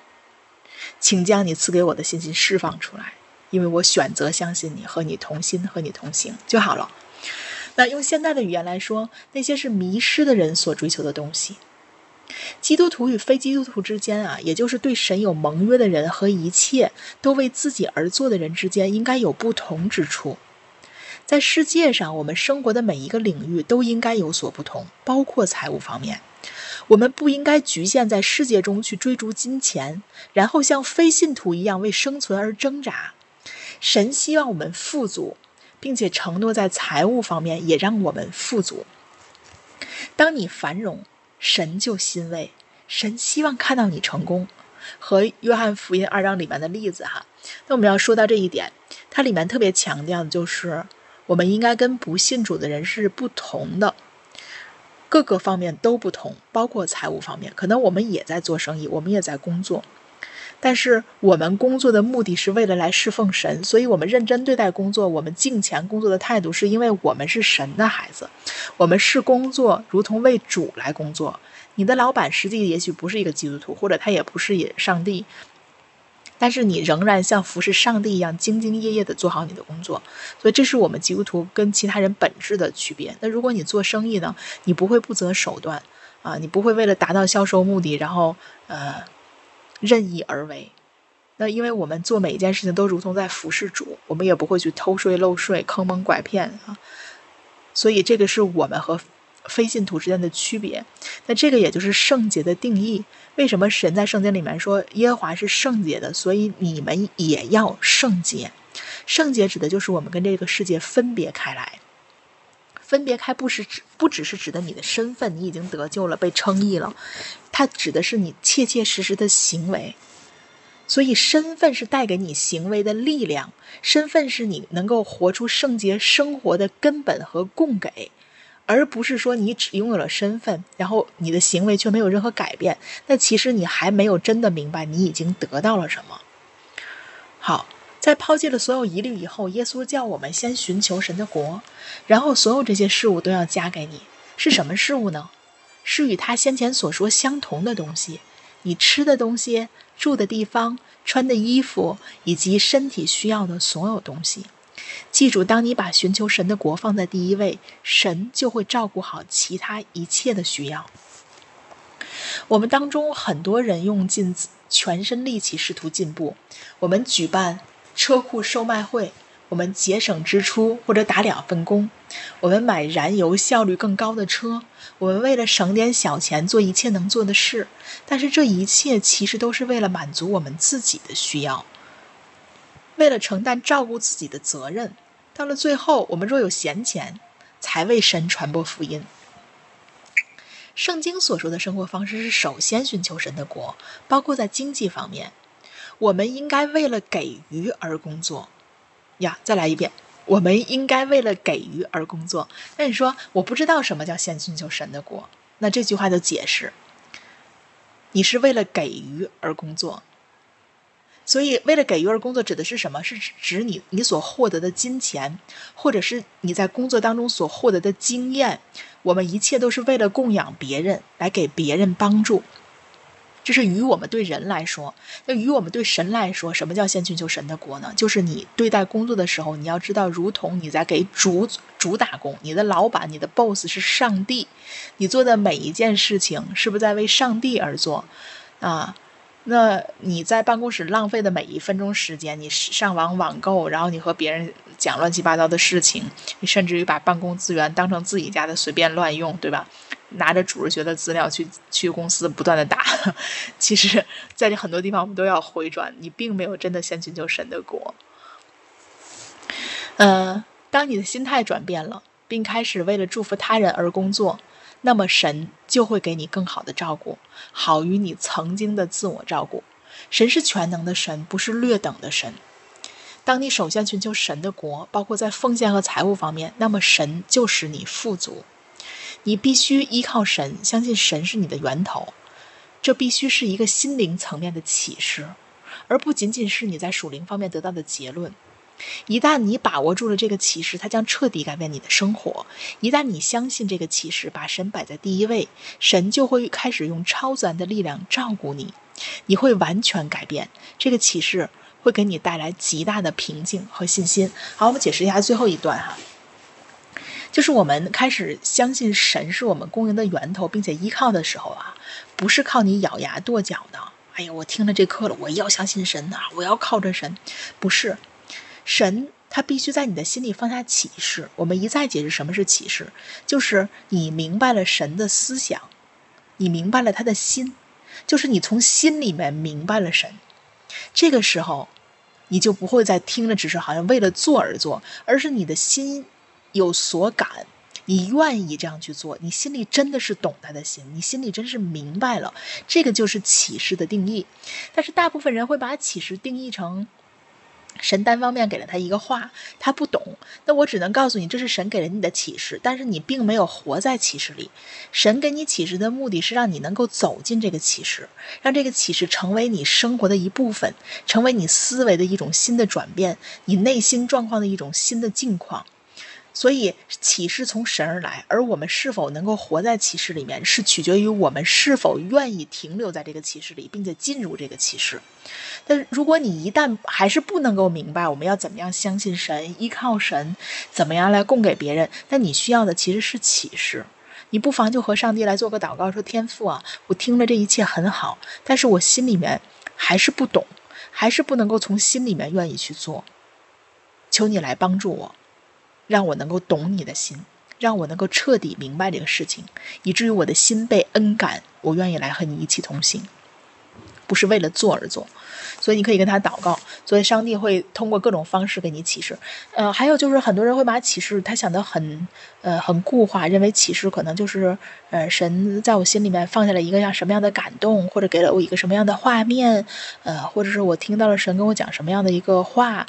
请将你赐给我的信心释放出来，因为我选择相信你，和你同心，和你同行就好了。那用现代的语言来说，那些是迷失的人所追求的东西。基督徒与非基督徒之间啊，也就是对神有盟约的人和一切都为自己而做的人之间，应该有不同之处。在世界上，我们生活的每一个领域都应该有所不同，包括财务方面。我们不应该局限在世界中去追逐金钱，然后像非信徒一样为生存而挣扎。神希望我们富足。并且承诺在财务方面也让我们富足。当你繁荣，神就欣慰，神希望看到你成功。和约翰福音二章里面的例子哈，那我们要说到这一点，它里面特别强调的就是，我们应该跟不信主的人是不同的，各个方面都不同，包括财务方面。可能我们也在做生意，我们也在工作。但是我们工作的目的是为了来侍奉神，所以我们认真对待工作。我们敬虔工作的态度，是因为我们是神的孩子，我们是工作如同为主来工作。你的老板实际也许不是一个基督徒，或者他也不是也上帝，但是你仍然像服侍上帝一样兢兢业业的做好你的工作。所以这是我们基督徒跟其他人本质的区别。那如果你做生意呢，你不会不择手段啊，你不会为了达到销售目的，然后呃。任意而为，那因为我们做每一件事情都如同在服侍主，我们也不会去偷税漏税、坑蒙拐骗啊。所以这个是我们和非信徒之间的区别。那这个也就是圣洁的定义。为什么神在圣经里面说耶和华是圣洁的？所以你们也要圣洁。圣洁指的就是我们跟这个世界分别开来。分别开不是指不只是指的你的身份，你已经得救了，被称义了，它指的是你切切实实的行为。所以身份是带给你行为的力量，身份是你能够活出圣洁生活的根本和供给，而不是说你只拥有了身份，然后你的行为却没有任何改变。那其实你还没有真的明白你已经得到了什么。好。在抛弃了所有疑虑以后，耶稣叫我们先寻求神的国，然后所有这些事物都要加给你。是什么事物呢？是与他先前所说相同的东西：你吃的东西、住的地方、穿的衣服，以及身体需要的所有东西。记住，当你把寻求神的国放在第一位，神就会照顾好其他一切的需要。我们当中很多人用尽全身力气试图进步，我们举办。车库售卖会，我们节省支出或者打两份工，我们买燃油效率更高的车，我们为了省点小钱做一切能做的事，但是这一切其实都是为了满足我们自己的需要，为了承担照顾自己的责任。到了最后，我们若有闲钱，才为神传播福音。圣经所说的生活方式是首先寻求神的国，包括在经济方面。我们应该为了给予而工作，呀，再来一遍。我们应该为了给予而工作。那你说，我不知道什么叫先寻求神的国，那这句话就解释，你是为了给予而工作。所以，为了给予而工作指的是什么？是指你你所获得的金钱，或者是你在工作当中所获得的经验。我们一切都是为了供养别人，来给别人帮助。这是与我们对人来说，那与我们对神来说，什么叫先寻求神的国呢？就是你对待工作的时候，你要知道，如同你在给主主打工，你的老板、你的 boss 是上帝，你做的每一件事情是不是在为上帝而做？啊，那你在办公室浪费的每一分钟时间，你上网网购，然后你和别人讲乱七八糟的事情，你甚至于把办公资源当成自己家的随便乱用，对吧？拿着主日学的资料去去公司不断的打，其实，在这很多地方我们都要回转，你并没有真的先寻求神的国。嗯，当你的心态转变了，并开始为了祝福他人而工作，那么神就会给你更好的照顾，好于你曾经的自我照顾。神是全能的神，不是略等的神。当你首先寻求神的国，包括在奉献和财务方面，那么神就使你富足。你必须依靠神，相信神是你的源头，这必须是一个心灵层面的启示，而不仅仅是你在属灵方面得到的结论。一旦你把握住了这个启示，它将彻底改变你的生活。一旦你相信这个启示，把神摆在第一位，神就会开始用超自然的力量照顾你，你会完全改变。这个启示会给你带来极大的平静和信心。好，我们解释一下最后一段哈。就是我们开始相信神是我们供应的源头，并且依靠的时候啊，不是靠你咬牙跺脚的。哎呀，我听了这课了，我要相信神呐，我要靠着神。不是，神他必须在你的心里放下启示。我们一再解释什么是启示，就是你明白了神的思想，你明白了他的心，就是你从心里面明白了神。这个时候，你就不会再听了，只是好像为了做而做，而是你的心。有所感，你愿意这样去做，你心里真的是懂他的心，你心里真是明白了，这个就是启示的定义。但是大部分人会把启示定义成神单方面给了他一个话，他不懂。那我只能告诉你，这是神给了你的启示，但是你并没有活在启示里。神给你启示的目的是让你能够走进这个启示，让这个启示成为你生活的一部分，成为你思维的一种新的转变，你内心状况的一种新的境况。所以启示从神而来，而我们是否能够活在启示里面，是取决于我们是否愿意停留在这个启示里，并且进入这个启示。但如果你一旦还是不能够明白我们要怎么样相信神、依靠神，怎么样来供给别人，那你需要的其实是启示。你不妨就和上帝来做个祷告，说：“天父啊，我听了这一切很好，但是我心里面还是不懂，还是不能够从心里面愿意去做。求你来帮助我。”让我能够懂你的心，让我能够彻底明白这个事情，以至于我的心被恩感，我愿意来和你一起同行，不是为了做而做。所以你可以跟他祷告，所以上帝会通过各种方式给你启示。呃，还有就是很多人会把启示他想得很呃很固化，认为启示可能就是呃神在我心里面放下了一个像什么样的感动，或者给了我一个什么样的画面，呃，或者是我听到了神跟我讲什么样的一个话。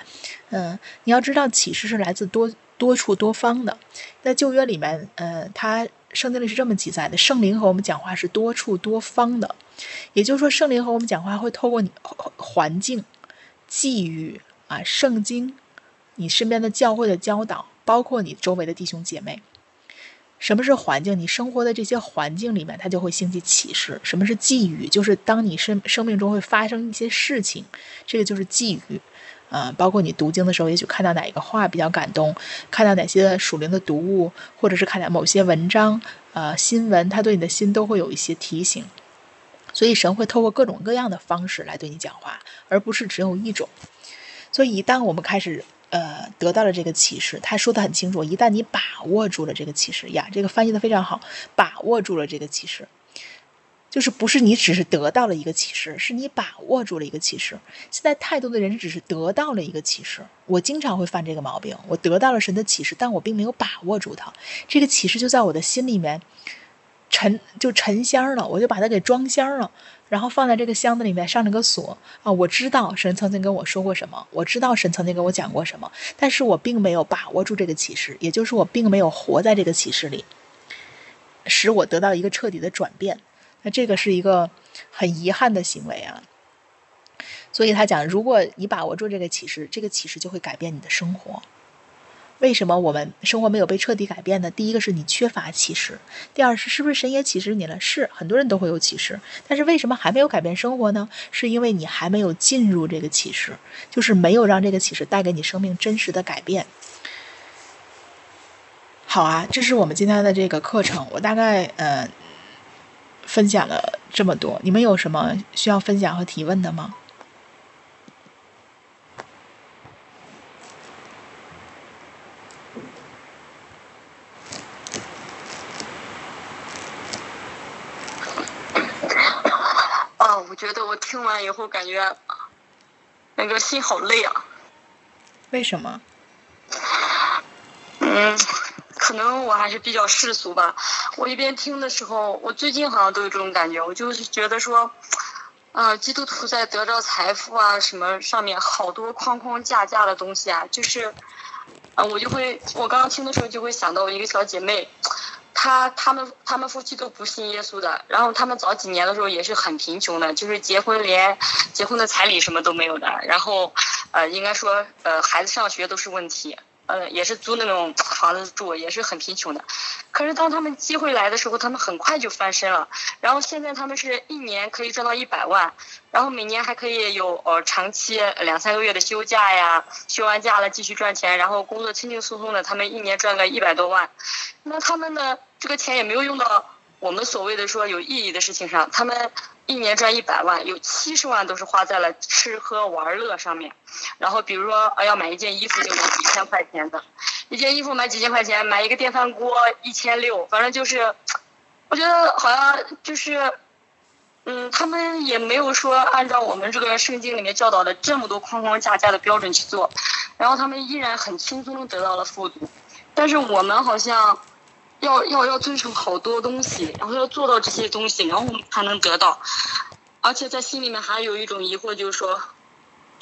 嗯，你要知道启示是来自多多处多方的，在旧约里面，呃，他圣经里是这么记载的：圣灵和我们讲话是多处多方的。也就是说，圣灵和我们讲话会透过你环境、际遇啊、圣经、你身边的教会的教导，包括你周围的弟兄姐妹。什么是环境？你生活的这些环境里面，它就会兴起启示。什么是际遇？就是当你生生命中会发生一些事情，这个就是际遇。啊，包括你读经的时候，也许看到哪一个话比较感动，看到哪些属灵的读物，或者是看到某些文章、呃新闻，它对你的心都会有一些提醒。所以神会透过各种各样的方式来对你讲话，而不是只有一种。所以一旦我们开始呃得到了这个启示，他说的很清楚，一旦你把握住了这个启示呀，这个翻译的非常好，把握住了这个启示，就是不是你只是得到了一个启示，是你把握住了一个启示。现在太多的人只是得到了一个启示，我经常会犯这个毛病，我得到了神的启示，但我并没有把握住它，这个启示就在我的心里面。沉就沉箱了，我就把它给装箱了，然后放在这个箱子里面，上了个锁啊。我知道神曾经跟我说过什么，我知道神曾经跟我讲过什么，但是我并没有把握住这个启示，也就是我并没有活在这个启示里，使我得到一个彻底的转变。这个是一个很遗憾的行为啊。所以他讲，如果你把握住这个启示，这个启示就会改变你的生活。为什么我们生活没有被彻底改变呢？第一个是你缺乏启示，第二是是不是神也启示你了？是很多人都会有启示，但是为什么还没有改变生活呢？是因为你还没有进入这个启示，就是没有让这个启示带给你生命真实的改变。好啊，这是我们今天的这个课程，我大概呃分享了这么多，你们有什么需要分享和提问的吗？啊，我觉得我听完以后感觉那个心好累啊！为什么？嗯，可能我还是比较世俗吧。我一边听的时候，我最近好像都有这种感觉。我就是觉得说，啊，基督徒在得着财富啊什么上面好多框框架架的东西啊，就是，啊，我就会，我刚刚听的时候就会想到我一个小姐妹。她他们他们夫妻都不信耶稣的，然后他们早几年的时候也是很贫穷的，就是结婚连结婚的彩礼什么都没有的，然后，呃，应该说呃孩子上学都是问题。呃，也是租那种房子住，也是很贫穷的。可是当他们机会来的时候，他们很快就翻身了。然后现在他们是一年可以赚到一百万，然后每年还可以有呃长期两三个月的休假呀，休完假了继续赚钱，然后工作轻轻松松的，他们一年赚个一百多万。那他们的，这个钱也没有用到我们所谓的说有意义的事情上，他们。一年赚一百万，有七十万都是花在了吃喝玩乐上面。然后比如说，呃，要买一件衣服就买几千块钱的，一件衣服买几千块钱，买一个电饭锅一千六，反正就是，我觉得好像就是，嗯，他们也没有说按照我们这个圣经里面教导的这么多框框架架的标准去做，然后他们依然很轻松的得到了富足，但是我们好像。要要要遵守好多东西，然后要做到这些东西，然后我们才能得到。而且在心里面还有一种疑惑，就是说，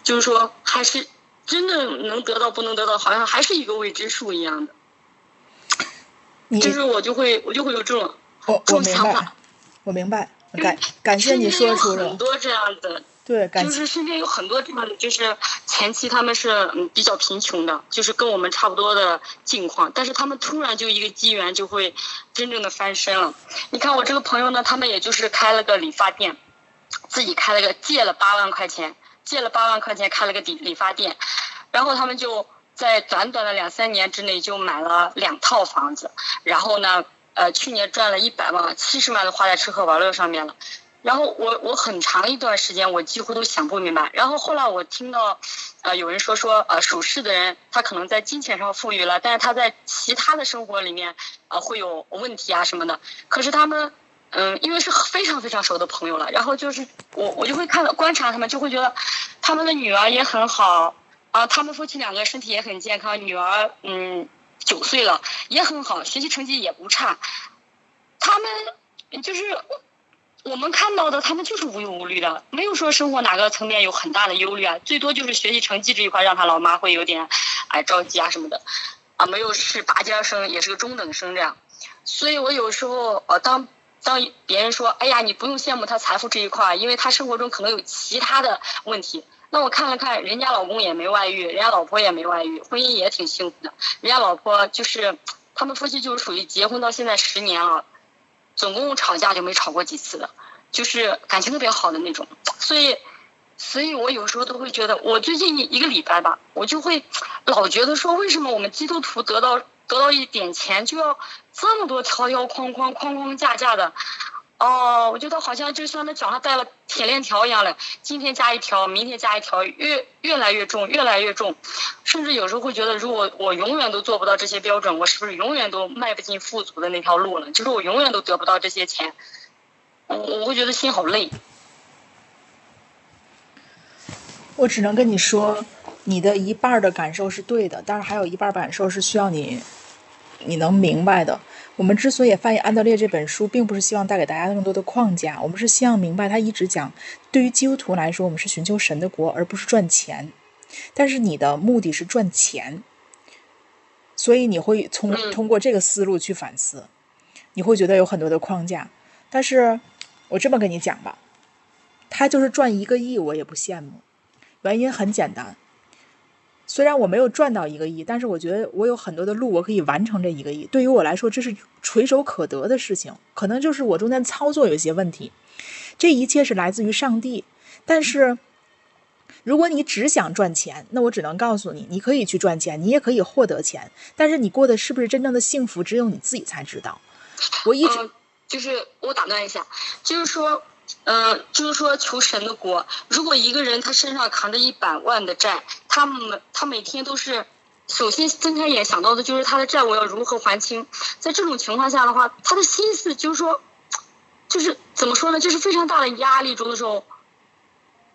就是说，还是真的能得到不能得到，好像还是一个未知数一样的。就是我就会我就会有这种这种想法。我明白，感感谢你说出了很多这样的。对，就是身边有很多这样的，就是前期他们是嗯比较贫穷的，就是跟我们差不多的境况，但是他们突然就一个机缘就会真正的翻身了。你看我这个朋友呢，他们也就是开了个理发店，自己开了个借了八万块钱，借了八万块钱开了个理理发店，然后他们就在短短的两三年之内就买了两套房子，然后呢，呃去年赚了一百万，七十万都花在吃喝玩乐上面了。然后我我很长一段时间我几乎都想不明白。然后后来我听到，呃，有人说说，呃，属狮的人他可能在金钱上富裕了，但是他在其他的生活里面，呃，会有问题啊什么的。可是他们，嗯，因为是非常非常熟的朋友了，然后就是我我就会看到观察他们，就会觉得他们的女儿也很好啊，他们夫妻两个身体也很健康，女儿嗯九岁了也很好，学习成绩也不差。他们就是我们看到的，他们就是无忧无虑的，没有说生活哪个层面有很大的忧虑啊，最多就是学习成绩这一块让他老妈会有点哎着急啊什么的，啊没有是拔尖生，也是个中等生这样，所以我有时候呃当当别人说哎呀你不用羡慕他财富这一块，因为他生活中可能有其他的问题，那我看了看人家老公也没外遇，人家老婆也没外遇，婚姻也挺幸福的，人家老婆就是他们夫妻就是属于结婚到现在十年了。总共吵架就没吵过几次的，就是感情特别好的那种，所以，所以我有时候都会觉得，我最近一个礼拜吧，我就会老觉得说，为什么我们基督徒得到得到一点钱就要这么多条条框框框框架架的。哦，我觉得好像就像那脚上带了铁链条一样的，今天加一条，明天加一条，越越来越重，越来越重，甚至有时候会觉得，如果我永远都做不到这些标准，我是不是永远都迈不进富足的那条路了？就是我永远都得不到这些钱，我我会觉得心好累。我只能跟你说，你的一半的感受是对的，但是还有一半感受是需要你，你能明白的。我们之所以翻译安德烈这本书，并不是希望带给大家更多的框架，我们是希望明白他一直讲，对于基督徒来说，我们是寻求神的国，而不是赚钱。但是你的目的是赚钱，所以你会从通过这个思路去反思，你会觉得有很多的框架。但是我这么跟你讲吧，他就是赚一个亿，我也不羡慕。原因很简单。虽然我没有赚到一个亿，但是我觉得我有很多的路，我可以完成这一个亿。对于我来说，这是垂手可得的事情。可能就是我中间操作有一些问题，这一切是来自于上帝。但是，如果你只想赚钱，那我只能告诉你，你可以去赚钱，你也可以获得钱。但是你过的是不是真正的幸福，只有你自己才知道。我一直就是我打断一下，就是说。嗯，就是说求神的国。如果一个人他身上扛着一百万的债，他每他每天都是，首先睁开眼想到的就是他的债我要如何还清。在这种情况下的话，他的心思就是说，就是怎么说呢？就是非常大的压力中的时候，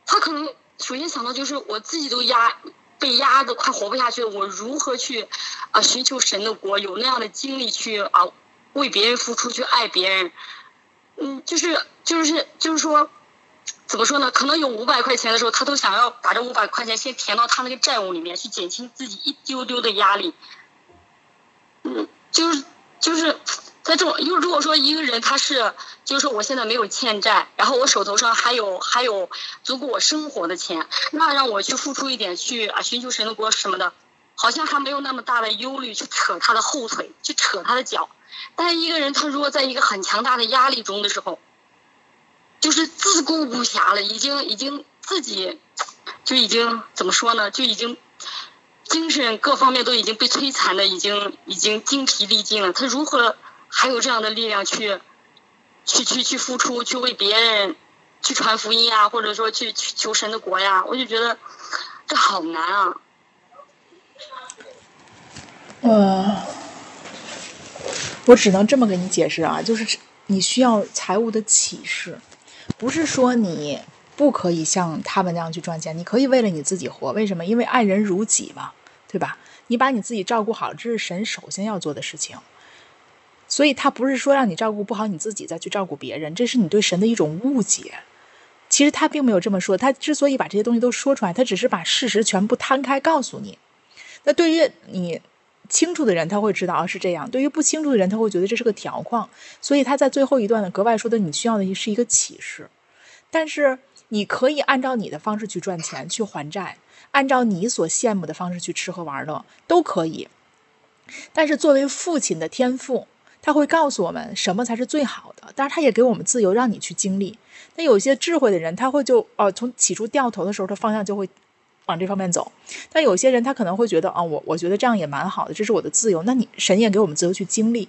他可能首先想到就是我自己都压被压的快活不下去了，我如何去啊寻求神的国？有那样的精力去啊为别人付出，去爱别人。嗯，就是就是就是说，怎么说呢？可能有五百块钱的时候，他都想要把这五百块钱先填到他那个债务里面，去减轻自己一丢丢的压力。嗯，就是就是在这种，因为如果说一个人他是，就是说我现在没有欠债，然后我手头上还有还有足够我生活的钱，那让我去付出一点，去啊寻求神的国什么的，好像还没有那么大的忧虑去扯他的后腿，去扯他的脚。但一个人，他如果在一个很强大的压力中的时候，就是自顾不暇了，已经已经自己就已经怎么说呢？就已经精神各方面都已经被摧残的，已经已经精疲力尽了。他如何还有这样的力量去去去去付出，去为别人去传福音啊，或者说去去求神的国呀？我就觉得这好难啊。呃。我只能这么跟你解释啊，就是你需要财务的启示，不是说你不可以像他们那样去赚钱，你可以为了你自己活。为什么？因为爱人如己嘛，对吧？你把你自己照顾好，这是神首先要做的事情。所以他不是说让你照顾不好你自己再去照顾别人，这是你对神的一种误解。其实他并没有这么说，他之所以把这些东西都说出来，他只是把事实全部摊开告诉你。那对于你。清楚的人他会知道啊是这样，对于不清楚的人他会觉得这是个条框，所以他在最后一段呢格外说的你需要的是一个启示，但是你可以按照你的方式去赚钱去还债，按照你所羡慕的方式去吃喝玩乐都可以，但是作为父亲的天赋，他会告诉我们什么才是最好的，但是他也给我们自由让你去经历。那有些智慧的人他会就哦从起初掉头的时候他方向就会。往这方面走，但有些人他可能会觉得啊，我我觉得这样也蛮好的，这是我的自由。那你神也给我们自由去经历，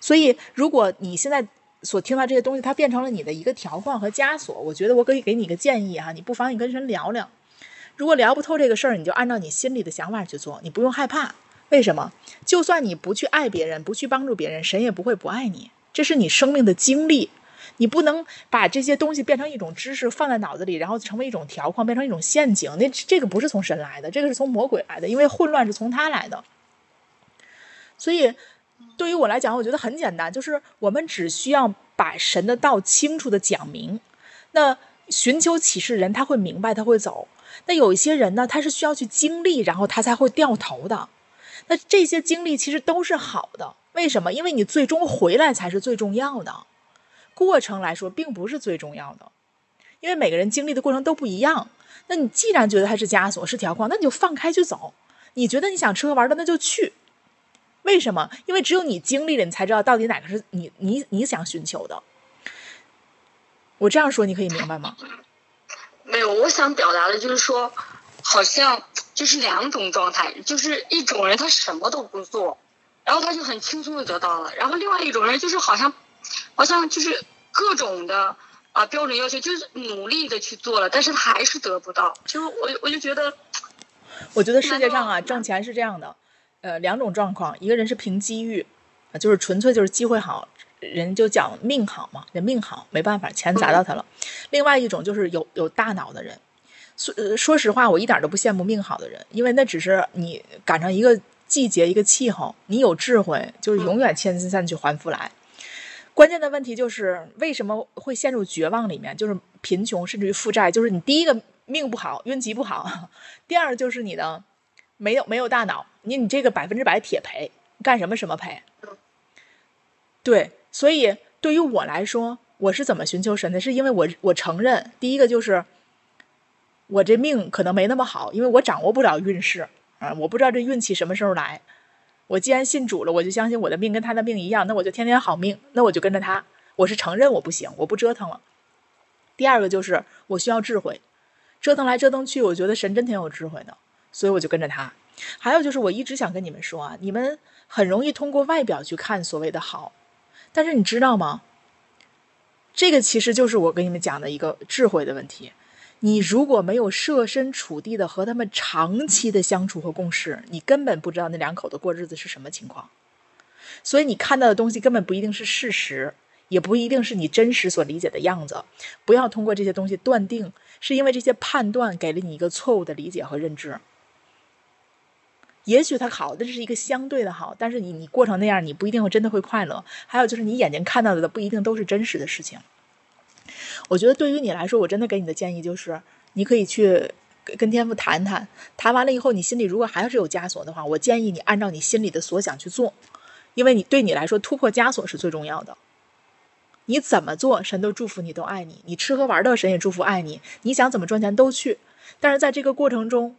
所以如果你现在所听到这些东西，它变成了你的一个条框和枷锁。我觉得我可以给你一个建议哈，你不妨你跟神聊聊。如果聊不透这个事儿，你就按照你心里的想法去做，你不用害怕。为什么？就算你不去爱别人，不去帮助别人，神也不会不爱你。这是你生命的经历，你不能把这些东西变成一种知识放在脑子里，然后成为一种条框，变成一种陷阱。那这个不是从神来的，这个是从魔鬼来的，因为混乱是从他来的。所以，对于我来讲，我觉得很简单，就是我们只需要把神的道清楚的讲明。那寻求启示人，他会明白，他会走。那有一些人呢，他是需要去经历，然后他才会掉头的。那这些经历其实都是好的，为什么？因为你最终回来才是最重要的。过程来说，并不是最重要的，因为每个人经历的过程都不一样。那你既然觉得它是枷锁，是条框，那你就放开去走。你觉得你想吃喝玩乐，那就去。为什么？因为只有你经历了，你才知道到底哪个是你你你想寻求的。我这样说，你可以明白吗？没有，我想表达的就是说，好像就是两种状态，就是一种人他什么都不做，然后他就很轻松的得到了；然后另外一种人就是好像，好像就是各种的啊标准要求，就是努力的去做了，但是他还是得不到。就我我就觉得，我觉得世界上啊，挣钱是这样的。呃，两种状况，一个人是凭机遇，啊，就是纯粹就是机会好，人就讲命好嘛，人命好，没办法，钱砸到他了。另外一种就是有有大脑的人，说说实话，我一点都不羡慕命好的人，因为那只是你赶上一个季节一个气候，你有智慧，就是永远千金散去还复来。关键的问题就是为什么会陷入绝望里面，就是贫穷甚至于负债，就是你第一个命不好，运气不好，第二就是你的。没有没有大脑，你你这个百分之百铁赔，干什么什么赔。对，所以对于我来说，我是怎么寻求神的？是因为我我承认，第一个就是我这命可能没那么好，因为我掌握不了运势啊，我不知道这运气什么时候来。我既然信主了，我就相信我的命跟他的命一样，那我就天天好命，那我就跟着他。我是承认我不行，我不折腾了。第二个就是我需要智慧，折腾来折腾去，我觉得神真挺有智慧的。所以我就跟着他，还有就是我一直想跟你们说啊，你们很容易通过外表去看所谓的好，但是你知道吗？这个其实就是我跟你们讲的一个智慧的问题。你如果没有设身处地的和他们长期的相处和共事，你根本不知道那两口子过日子是什么情况。所以你看到的东西根本不一定是事实，也不一定是你真实所理解的样子。不要通过这些东西断定，是因为这些判断给了你一个错误的理解和认知。也许他好，这是一个相对的好，但是你你过成那样，你不一定会真的会快乐。还有就是你眼睛看到的不一定都是真实的事情。我觉得对于你来说，我真的给你的建议就是，你可以去跟天赋谈谈，谈完了以后，你心里如果还是有枷锁的话，我建议你按照你心里的所想去做，因为你对你来说突破枷锁是最重要的。你怎么做，神都祝福你，都爱你。你吃喝玩乐，神也祝福爱你。你想怎么赚钱都去，但是在这个过程中。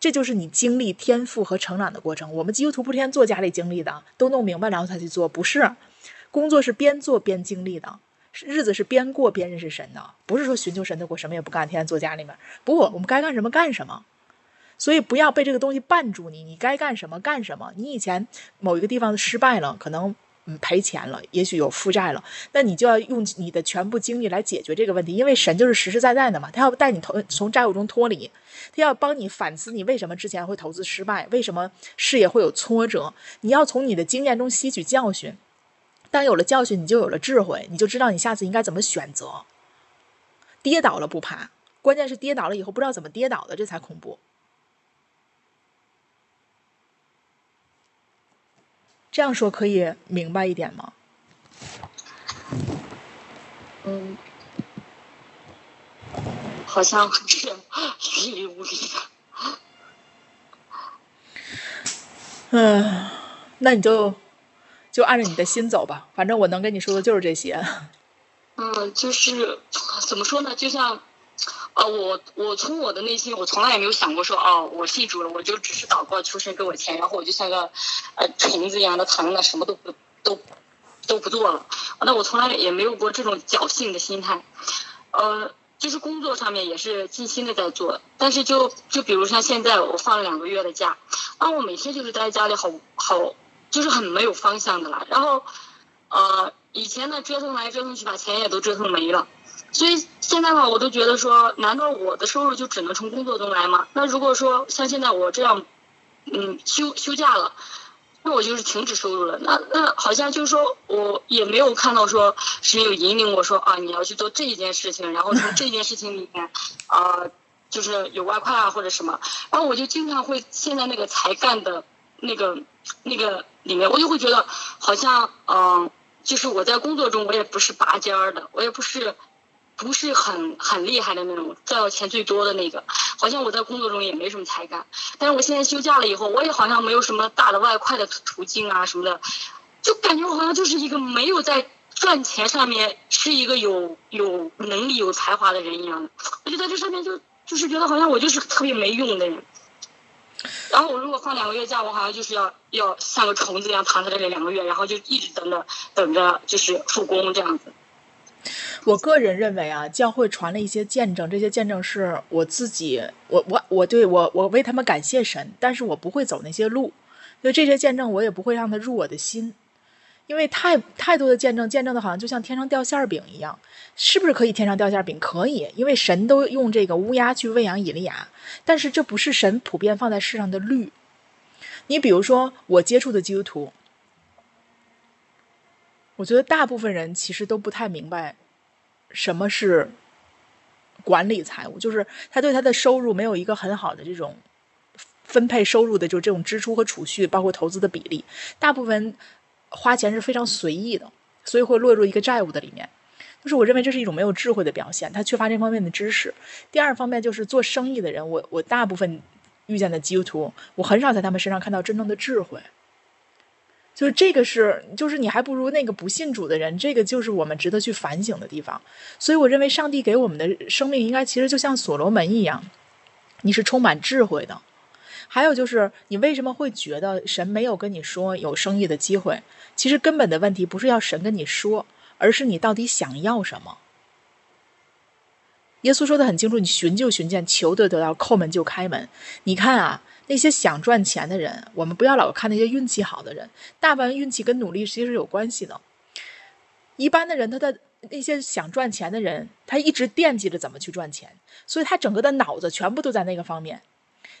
这就是你经历天赋和成长的过程。我们基督徒不天做家里经历的，都弄明白然后才去做，不是。工作是边做边经历的，日子是边过边认识神的，不是说寻求神的过什么也不干，天天坐家里面。不，我们该干什么干什么。所以不要被这个东西绊住你，你该干什么干什么。你以前某一个地方失败了，可能。嗯，赔钱了，也许有负债了，那你就要用你的全部精力来解决这个问题，因为神就是实实在在的嘛，他要带你从从债务中脱离，他要帮你反思你为什么之前会投资失败，为什么事业会有挫折，你要从你的经验中吸取教训，当有了教训，你就有了智慧，你就知道你下次应该怎么选择。跌倒了不怕，关键是跌倒了以后不知道怎么跌倒的，这才恐怖。这样说可以明白一点吗？嗯，好像是云里雾里的。嗯，那你就就按照你的心走吧。反正我能跟你说的就是这些。嗯，就是怎么说呢？就像。呃，我我从我的内心，我从来也没有想过说，哦，我信主了，我就只是祷告求神给我钱，然后我就像个呃虫子一样的躺在那，什么都不都都不做了。那我从来也没有过这种侥幸的心态，呃，就是工作上面也是尽心的在做，但是就就比如像现在我放了两个月的假，啊，我每天就是待在家里，好好就是很没有方向的啦。然后呃，以前呢折腾来折腾去，把钱也都折腾没了。所以现在的话，我都觉得说，难道我的收入就只能从工作中来吗？那如果说像现在我这样，嗯，休休假了，那我就是停止收入了。那那好像就是说我也没有看到说谁有引领我说啊，你要去做这一件事情，然后从这件事情里面啊，就是有外快啊或者什么，然后我就经常会陷在那个才干的那个那个里面，我就会觉得好像嗯，就是我在工作中我也不是拔尖儿的，我也不是。不是很很厉害的那种，赚到钱最多的那个，好像我在工作中也没什么才干。但是我现在休假了以后，我也好像没有什么大的外快的途径啊什么的，就感觉我好像就是一个没有在赚钱上面是一个有有能力有才华的人一样的。我就在这上面就就是觉得好像我就是特别没用的人。然后我如果放两个月假，我好像就是要要像个虫子一样躺在这里两个月，然后就一直等着等着就是复工这样子。我个人认为啊，教会传了一些见证，这些见证是我自己，我我我对我我为他们感谢神，但是我不会走那些路，所以这些见证我也不会让他入我的心，因为太太多的见证，见证的好像就像天上掉馅儿饼一样，是不是可以天上掉馅儿饼？可以，因为神都用这个乌鸦去喂养以利亚，但是这不是神普遍放在世上的律。你比如说我接触的基督徒，我觉得大部分人其实都不太明白。什么是管理财务？就是他对他的收入没有一个很好的这种分配收入的，就这种支出和储蓄，包括投资的比例，大部分花钱是非常随意的，所以会落入一个债务的里面。就是我认为这是一种没有智慧的表现，他缺乏这方面的知识。第二方面就是做生意的人，我我大部分遇见的基督徒，我很少在他们身上看到真正的智慧。就是这个是，就是你还不如那个不信主的人，这个就是我们值得去反省的地方。所以我认为上帝给我们的生命应该其实就像所罗门一样，你是充满智慧的。还有就是你为什么会觉得神没有跟你说有生意的机会？其实根本的问题不是要神跟你说，而是你到底想要什么。耶稣说的很清楚，你寻就寻见，求得得到，叩门就开门。你看啊。那些想赚钱的人，我们不要老看那些运气好的人，大部分运气跟努力其实有关系的。一般的人，他的那些想赚钱的人，他一直惦记着怎么去赚钱，所以他整个的脑子全部都在那个方面。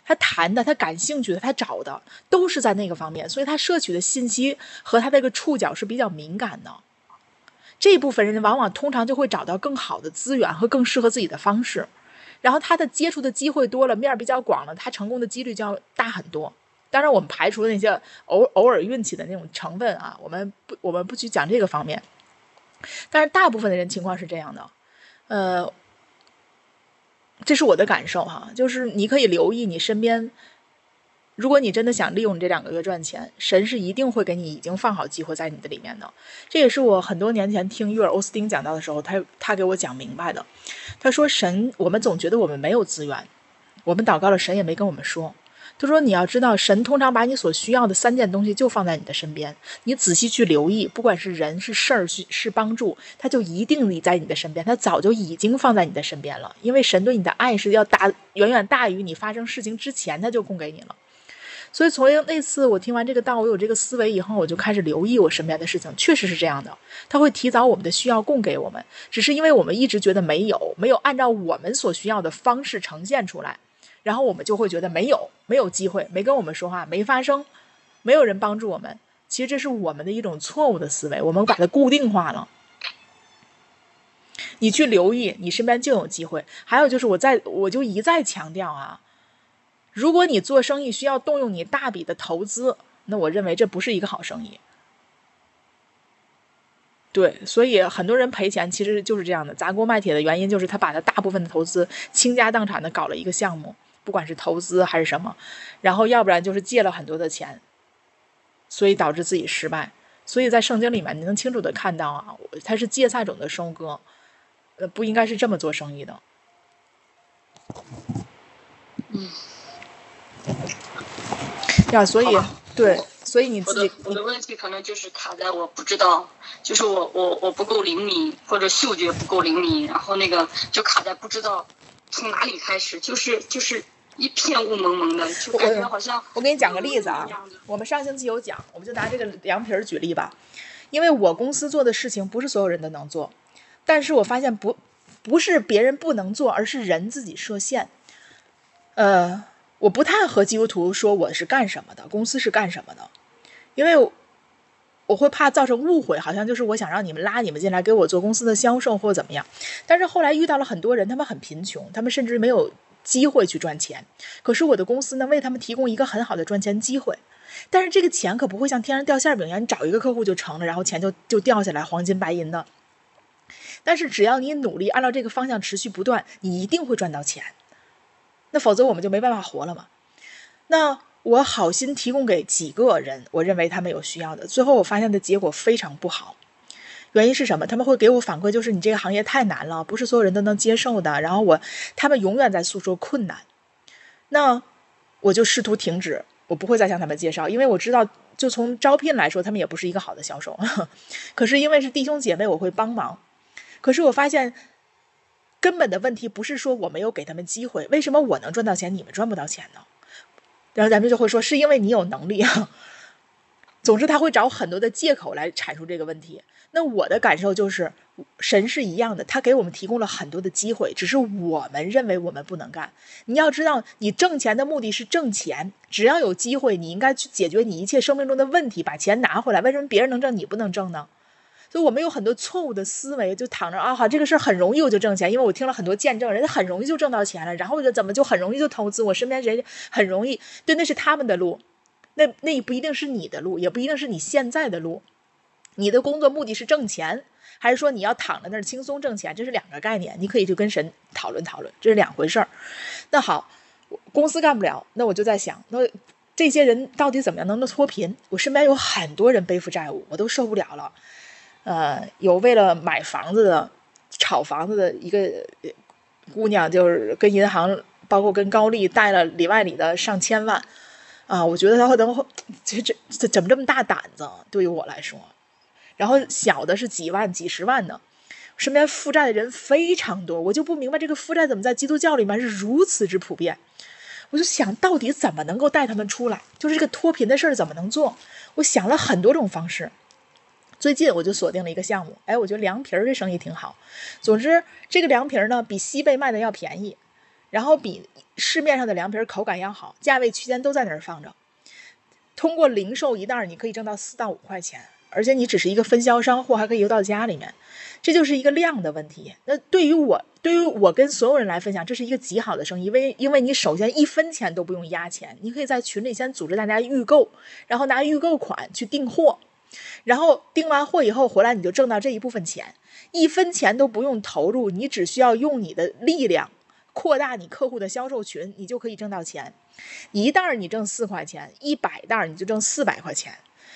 他谈的，他感兴趣的，他找的都是在那个方面，所以他摄取的信息和他那个触角是比较敏感的。这部分人往往通常就会找到更好的资源和更适合自己的方式。然后他的接触的机会多了，面儿比较广了，他成功的几率就要大很多。当然，我们排除那些偶偶尔运气的那种成分啊，我们不我们不去讲这个方面。但是大部分的人情况是这样的，呃，这是我的感受哈，就是你可以留意你身边。如果你真的想利用这两个月赚钱，神是一定会给你已经放好机会在你的里面的。这也是我很多年前听约尔欧斯汀讲到的时候，他他给我讲明白的。他说：“神，我们总觉得我们没有资源，我们祷告了，神也没跟我们说。他说你要知道，神通常把你所需要的三件东西就放在你的身边，你仔细去留意，不管是人是事儿是是帮助，他就一定你在你的身边，他早就已经放在你的身边了。因为神对你的爱是要大远远大于你发生事情之前，他就供给你了。”所以从那次我听完这个道，我有这个思维以后，我就开始留意我身边的事情，确实是这样的。他会提早我们的需要供给我们，只是因为我们一直觉得没有，没有按照我们所需要的方式呈现出来，然后我们就会觉得没有，没有机会，没跟我们说话，没发生，没有人帮助我们。其实这是我们的一种错误的思维，我们把它固定化了。你去留意，你身边就有机会。还有就是，我在我就一再强调啊。如果你做生意需要动用你大笔的投资，那我认为这不是一个好生意。对，所以很多人赔钱其实就是这样的，砸锅卖铁的原因就是他把他大部分的投资倾家荡产的搞了一个项目，不管是投资还是什么，然后要不然就是借了很多的钱，所以导致自己失败。所以在圣经里面你能清楚的看到啊，他是芥菜种的收割，呃，不应该是这么做生意的。嗯。呀，所以对，所以你自己我的问题可能就是卡在我不知道，就是我我我不够灵敏，或者嗅觉不够灵敏，然后那个就卡在不知道从哪里开始，就是就是一片雾蒙蒙的，就感觉好像。我给你讲个例子啊，我们上星期有讲，我们就拿这个凉皮儿举例吧。因为我公司做的事情不是所有人都能做，但是我发现不不是别人不能做，而是人自己设限。呃，我不太和基督徒说我是干什么的，公司是干什么的，因为我会怕造成误会，好像就是我想让你们拉你们进来给我做公司的销售或怎么样。但是后来遇到了很多人，他们很贫穷，他们甚至没有机会去赚钱，可是我的公司呢，为他们提供一个很好的赚钱机会。但是这个钱可不会像天上掉馅饼一样，你找一个客户就成了，然后钱就就掉下来，黄金白银的。但是只要你努力，按照这个方向持续不断，你一定会赚到钱。那否则我们就没办法活了嘛。那我好心提供给几个人，我认为他们有需要的，最后我发现的结果非常不好。原因是什么？他们会给我反馈，就是你这个行业太难了，不是所有人都能接受的。然后我，他们永远在诉说困难。那我就试图停止。我不会再向他们介绍，因为我知道，就从招聘来说，他们也不是一个好的销售。可是因为是弟兄姐妹，我会帮忙。可是我发现，根本的问题不是说我没有给他们机会，为什么我能赚到钱，你们赚不到钱呢？然后咱们就会说，是因为你有能力。总之，他会找很多的借口来阐述这个问题。那我的感受就是，神是一样的，他给我们提供了很多的机会，只是我们认为我们不能干。你要知道，你挣钱的目的是挣钱，只要有机会，你应该去解决你一切生命中的问题，把钱拿回来。为什么别人能挣，你不能挣呢？所以我们有很多错误的思维，就躺着啊，好，这个事儿很容易我就挣钱，因为我听了很多见证，人家很容易就挣到钱了，然后就怎么就很容易就投资，我身边人很容易，对，那是他们的路。那那不一定是你的路，也不一定是你现在的路。你的工作目的是挣钱，还是说你要躺在那儿轻松挣钱？这是两个概念，你可以去跟神讨论讨论，这是两回事儿。那好，公司干不了，那我就在想，那这些人到底怎么样能够脱贫？我身边有很多人背负债务，我都受不了了。呃，有为了买房子的、炒房子的一个姑娘，就是跟银行，包括跟高利贷了里外里的上千万。啊，我觉得他会能，这这这怎么这么大胆子？对于我来说，然后小的是几万、几十万的，身边负债的人非常多，我就不明白这个负债怎么在基督教里面是如此之普遍。我就想到底怎么能够带他们出来？就是这个脱贫的事儿怎么能做？我想了很多种方式。最近我就锁定了一个项目，哎，我觉得凉皮儿这生意挺好。总之，这个凉皮儿呢比西贝卖的要便宜。然后比市面上的凉皮儿口感要好，价位区间都在那儿放着。通过零售一袋，你可以挣到四到五块钱，而且你只是一个分销商，货还可以邮到家里面，这就是一个量的问题。那对于我，对于我跟所有人来分享，这是一个极好的生意，因为因为你首先一分钱都不用压钱，你可以在群里先组织大家预购，然后拿预购款去订货，然后订完货以后回来你就挣到这一部分钱，一分钱都不用投入，你只需要用你的力量。扩大你客户的销售群，你就可以挣到钱。一袋你挣四块钱，一百袋你就挣四百块钱。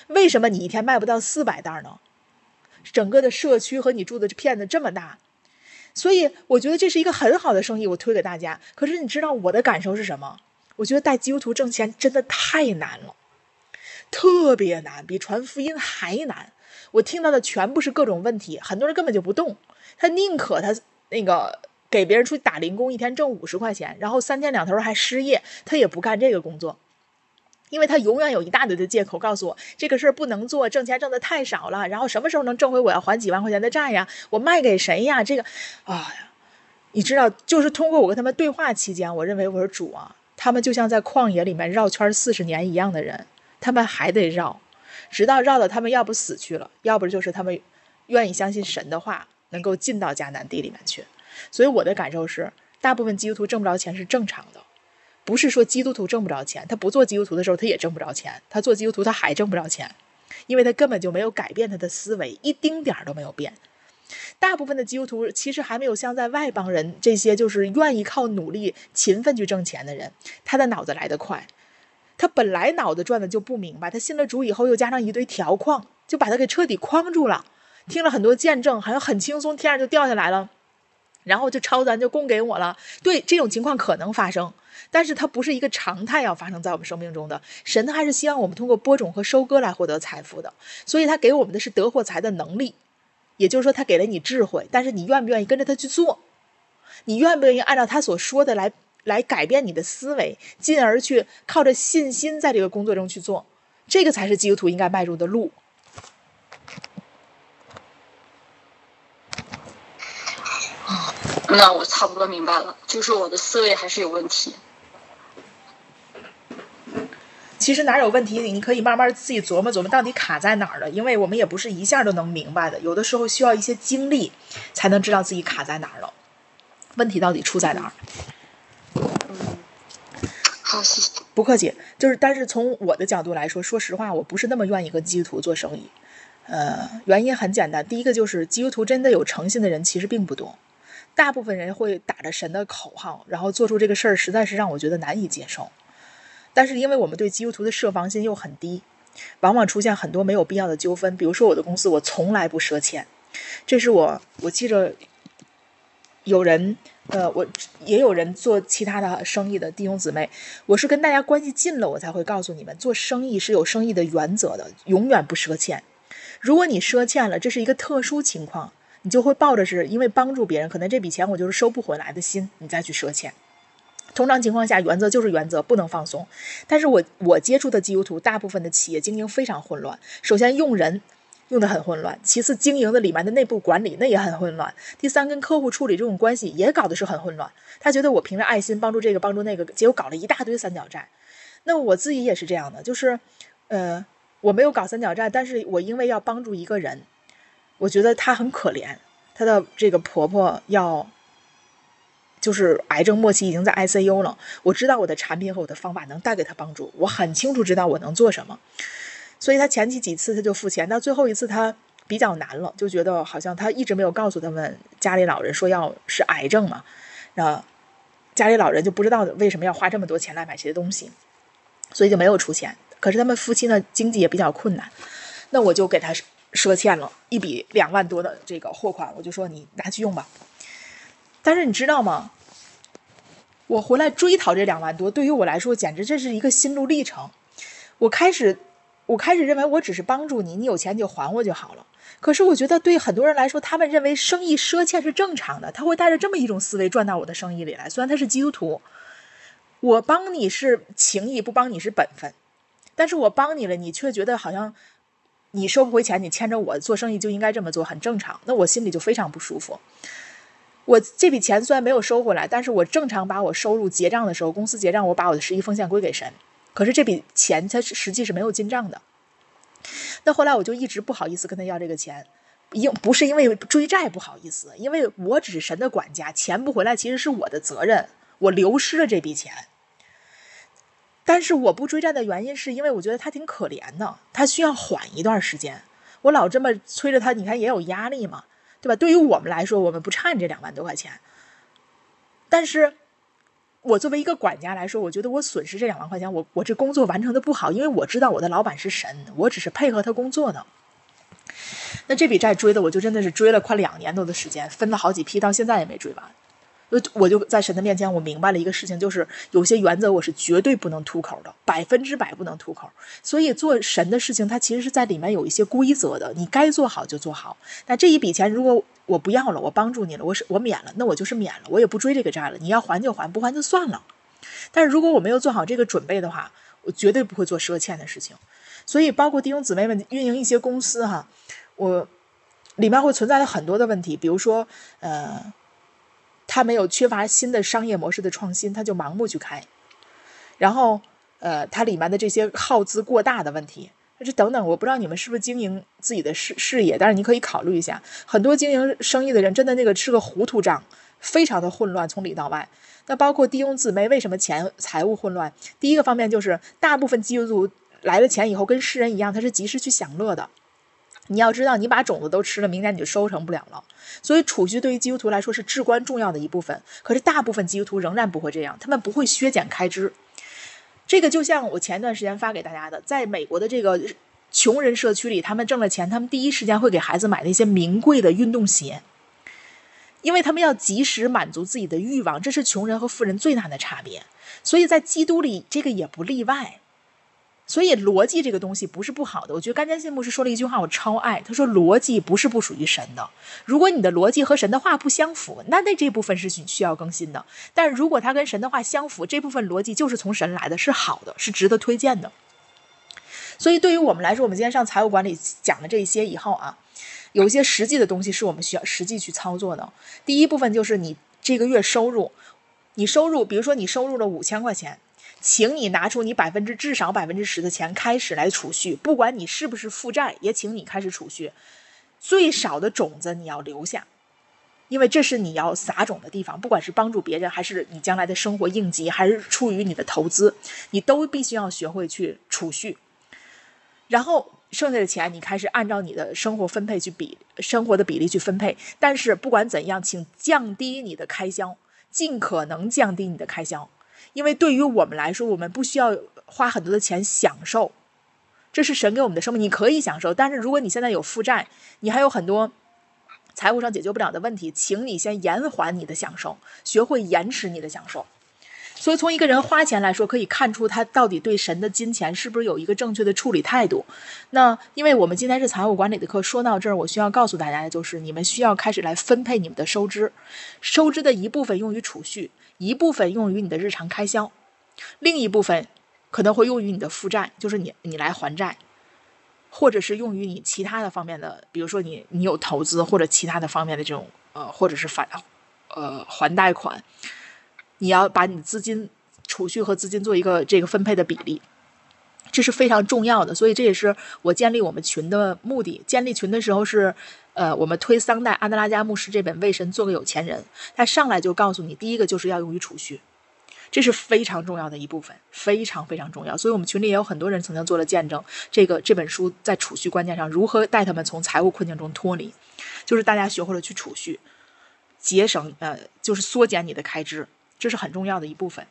为什么你一天卖不到四百袋呢？整个的社区和你住的这片子这么大，所以我觉得这是一个很好的生意，我推给大家。可是你知道我的感受是什么？我觉得带基督徒挣钱真的太难了，特别难，比传福音还难。我听到的全部是各种问题，很多人根本就不动，他宁可他那个。给别人出去打零工，一天挣五十块钱，然后三天两头还失业，他也不干这个工作，因为他永远有一大堆的借口告诉我这个事儿不能做，挣钱挣的太少了，然后什么时候能挣回我要还几万块钱的债呀？我卖给谁呀？这个，哎呀，你知道，就是通过我跟他们对话期间，我认为我是主啊，他们就像在旷野里面绕圈四十年一样的人，他们还得绕，直到绕到他们要不死去了，要不就是他们愿意相信神的话，能够进到迦南地里面去。所以我的感受是，大部分基督徒挣不着钱是正常的，不是说基督徒挣不着钱，他不做基督徒的时候他也挣不着钱，他做基督徒他还挣不着钱，因为他根本就没有改变他的思维，一丁点儿都没有变。大部分的基督徒其实还没有像在外邦人这些就是愿意靠努力勤奋去挣钱的人，他的脑子来得快，他本来脑子转的就不明白，他信了主以后又加上一堆条框，就把他给彻底框住了。听了很多见证，好像很轻松，天上就掉下来了。然后就抄咱就供给我了，对这种情况可能发生，但是它不是一个常态要发生在我们生命中的。神还是希望我们通过播种和收割来获得财富的，所以他给我们的是得获财的能力，也就是说他给了你智慧，但是你愿不愿意跟着他去做？你愿不愿意按照他所说的来来改变你的思维，进而去靠着信心在这个工作中去做？这个才是基督徒应该迈入的路。那我差不多明白了，就是我的思维还是有问题。其实哪有问题，你可以慢慢自己琢磨琢磨，到底卡在哪儿了。因为我们也不是一下都能明白的，有的时候需要一些经历，才能知道自己卡在哪儿了，问题到底出在哪儿。好，谢谢。不客气。就是，但是从我的角度来说，说实话，我不是那么愿意跟基督徒做生意。呃，原因很简单，第一个就是基督徒真的有诚信的人其实并不多，大部分人会打着神的口号，然后做出这个事儿，实在是让我觉得难以接受。但是因为我们对基督徒的设防心又很低，往往出现很多没有必要的纠纷。比如说我的公司，我从来不赊欠，这是我我记着有人呃，我也有人做其他的生意的弟兄姊妹，我是跟大家关系近了，我才会告诉你们，做生意是有生意的原则的，永远不赊欠。如果你赊欠了，这是一个特殊情况，你就会抱着是因为帮助别人，可能这笔钱我就是收不回来的心，你再去赊欠。通常情况下，原则就是原则，不能放松。但是我我接触的基督徒，大部分的企业经营非常混乱。首先用人用的很混乱，其次经营的里面的内部管理那也很混乱。第三，跟客户处理这种关系也搞的是很混乱。他觉得我凭着爱心帮助这个帮助那个，结果搞了一大堆三角债。那我自己也是这样的，就是呃我没有搞三角债，但是我因为要帮助一个人，我觉得她很可怜，她的这个婆婆要。就是癌症末期，已经在 ICU 了。我知道我的产品和我的方法能带给她帮助，我很清楚知道我能做什么。所以她前期几次她就付钱，到最后一次她比较难了，就觉得好像她一直没有告诉他们家里老人说要是癌症嘛，那家里老人就不知道为什么要花这么多钱来买这些东西，所以就没有出钱。可是他们夫妻呢经济也比较困难，那我就给他赊欠了一笔两万多的这个货款，我就说你拿去用吧。但是你知道吗？我回来追讨这两万多，对于我来说，简直这是一个心路历程。我开始，我开始认为我只是帮助你，你有钱就还我就好了。可是我觉得，对很多人来说，他们认为生意赊欠是正常的，他会带着这么一种思维赚到我的生意里来。虽然他是基督徒，我帮你是情谊，不帮你是本分。但是我帮你了，你却觉得好像你收不回钱，你牵着我做生意就应该这么做，很正常。那我心里就非常不舒服。我这笔钱虽然没有收回来，但是我正常把我收入结账的时候，公司结账，我把我的十一奉献归给神。可是这笔钱它实际是没有进账的。那后来我就一直不好意思跟他要这个钱，因不是因为追债不好意思，因为我只是神的管家，钱不回来其实是我的责任，我流失了这笔钱。但是我不追债的原因是因为我觉得他挺可怜的，他需要缓一段时间。我老这么催着他，你看也有压力嘛。对吧？对于我们来说，我们不差你这两万多块钱。但是，我作为一个管家来说，我觉得我损失这两万块钱，我我这工作完成的不好，因为我知道我的老板是神，我只是配合他工作呢。那这笔债追的，我就真的是追了快两年多的时间，分了好几批，到现在也没追完。我就在神的面前，我明白了一个事情，就是有些原则我是绝对不能吐口的，百分之百不能吐口。所以做神的事情，它其实是在里面有一些规则的，你该做好就做好。那这一笔钱，如果我不要了，我帮助你了，我是我免了，那我就是免了，我也不追这个债了。你要还就还，不还就算了。但是如果我没有做好这个准备的话，我绝对不会做赊欠的事情。所以，包括弟兄姊妹们运营一些公司哈，我里面会存在的很多的问题，比如说呃。他没有缺乏新的商业模式的创新，他就盲目去开，然后，呃，它里面的这些耗资过大的问题，这等等，我不知道你们是不是经营自己的事事业，但是你可以考虑一下，很多经营生意的人真的那个是个糊涂账，非常的混乱，从里到外。那包括弟兄姊妹为什么钱财务混乱？第一个方面就是大部分基督徒来了钱以后，跟世人一样，他是及时去享乐的。你要知道，你把种子都吃了，明年你就收成不了了。所以储蓄对于基督徒来说是至关重要的一部分。可是大部分基督徒仍然不会这样，他们不会削减开支。这个就像我前段时间发给大家的，在美国的这个穷人社区里，他们挣了钱，他们第一时间会给孩子买那些名贵的运动鞋，因为他们要及时满足自己的欲望，这是穷人和富人最大的差别。所以在基督里，这个也不例外。所以逻辑这个东西不是不好的，我觉得甘坚信牧师说了一句话，我超爱。他说逻辑不是不属于神的，如果你的逻辑和神的话不相符，那那这部分是需需要更新的。但是如果它跟神的话相符，这部分逻辑就是从神来的，是好的，是值得推荐的。所以对于我们来说，我们今天上财务管理讲了这些以后啊，有一些实际的东西是我们需要实际去操作的。第一部分就是你这个月收入，你收入，比如说你收入了五千块钱，请你拿出你百分之至少百分之十的钱开始来储蓄，不管你是不是负债，也请你开始储蓄，最少的种子你要留下。因为这是你要撒种的地方，不管是帮助别人，还是你将来的生活应急，还是出于你的投资，你都必须要学会去储蓄。然后剩下的钱，你开始按照你的生活分配去比生活的比例去分配。但是不管怎样，请降低你的开销，尽可能降低你的开销。因为对于我们来说，我们不需要花很多的钱享受，这是神给我们的生命，你可以享受。但是如果你现在有负债，你还有很多。财务上解决不了的问题，请你先延缓你的享受，学会延迟你的享受。所以，从一个人花钱来说，可以看出他到底对神的金钱是不是有一个正确的处理态度。那，因为我们今天是财务管理的课，说到这儿，我需要告诉大家的就是，你们需要开始来分配你们的收支，收支的一部分用于储蓄，一部分用于你的日常开销，另一部分可能会用于你的负债，就是你你来还债。或者是用于你其他的方面的，比如说你你有投资或者其他的方面的这种呃，或者是返呃还贷款，你要把你资金储蓄和资金做一个这个分配的比例，这是非常重要的。所以这也是我建立我们群的目的。建立群的时候是呃，我们推桑代阿德拉加牧师这本《为神做个有钱人》，他上来就告诉你，第一个就是要用于储蓄。这是非常重要的一部分，非常非常重要。所以，我们群里也有很多人曾经做了见证。这个这本书在储蓄观念上如何带他们从财务困境中脱离，就是大家学会了去储蓄、节省，呃，就是缩减你的开支，这是很重要的一部分。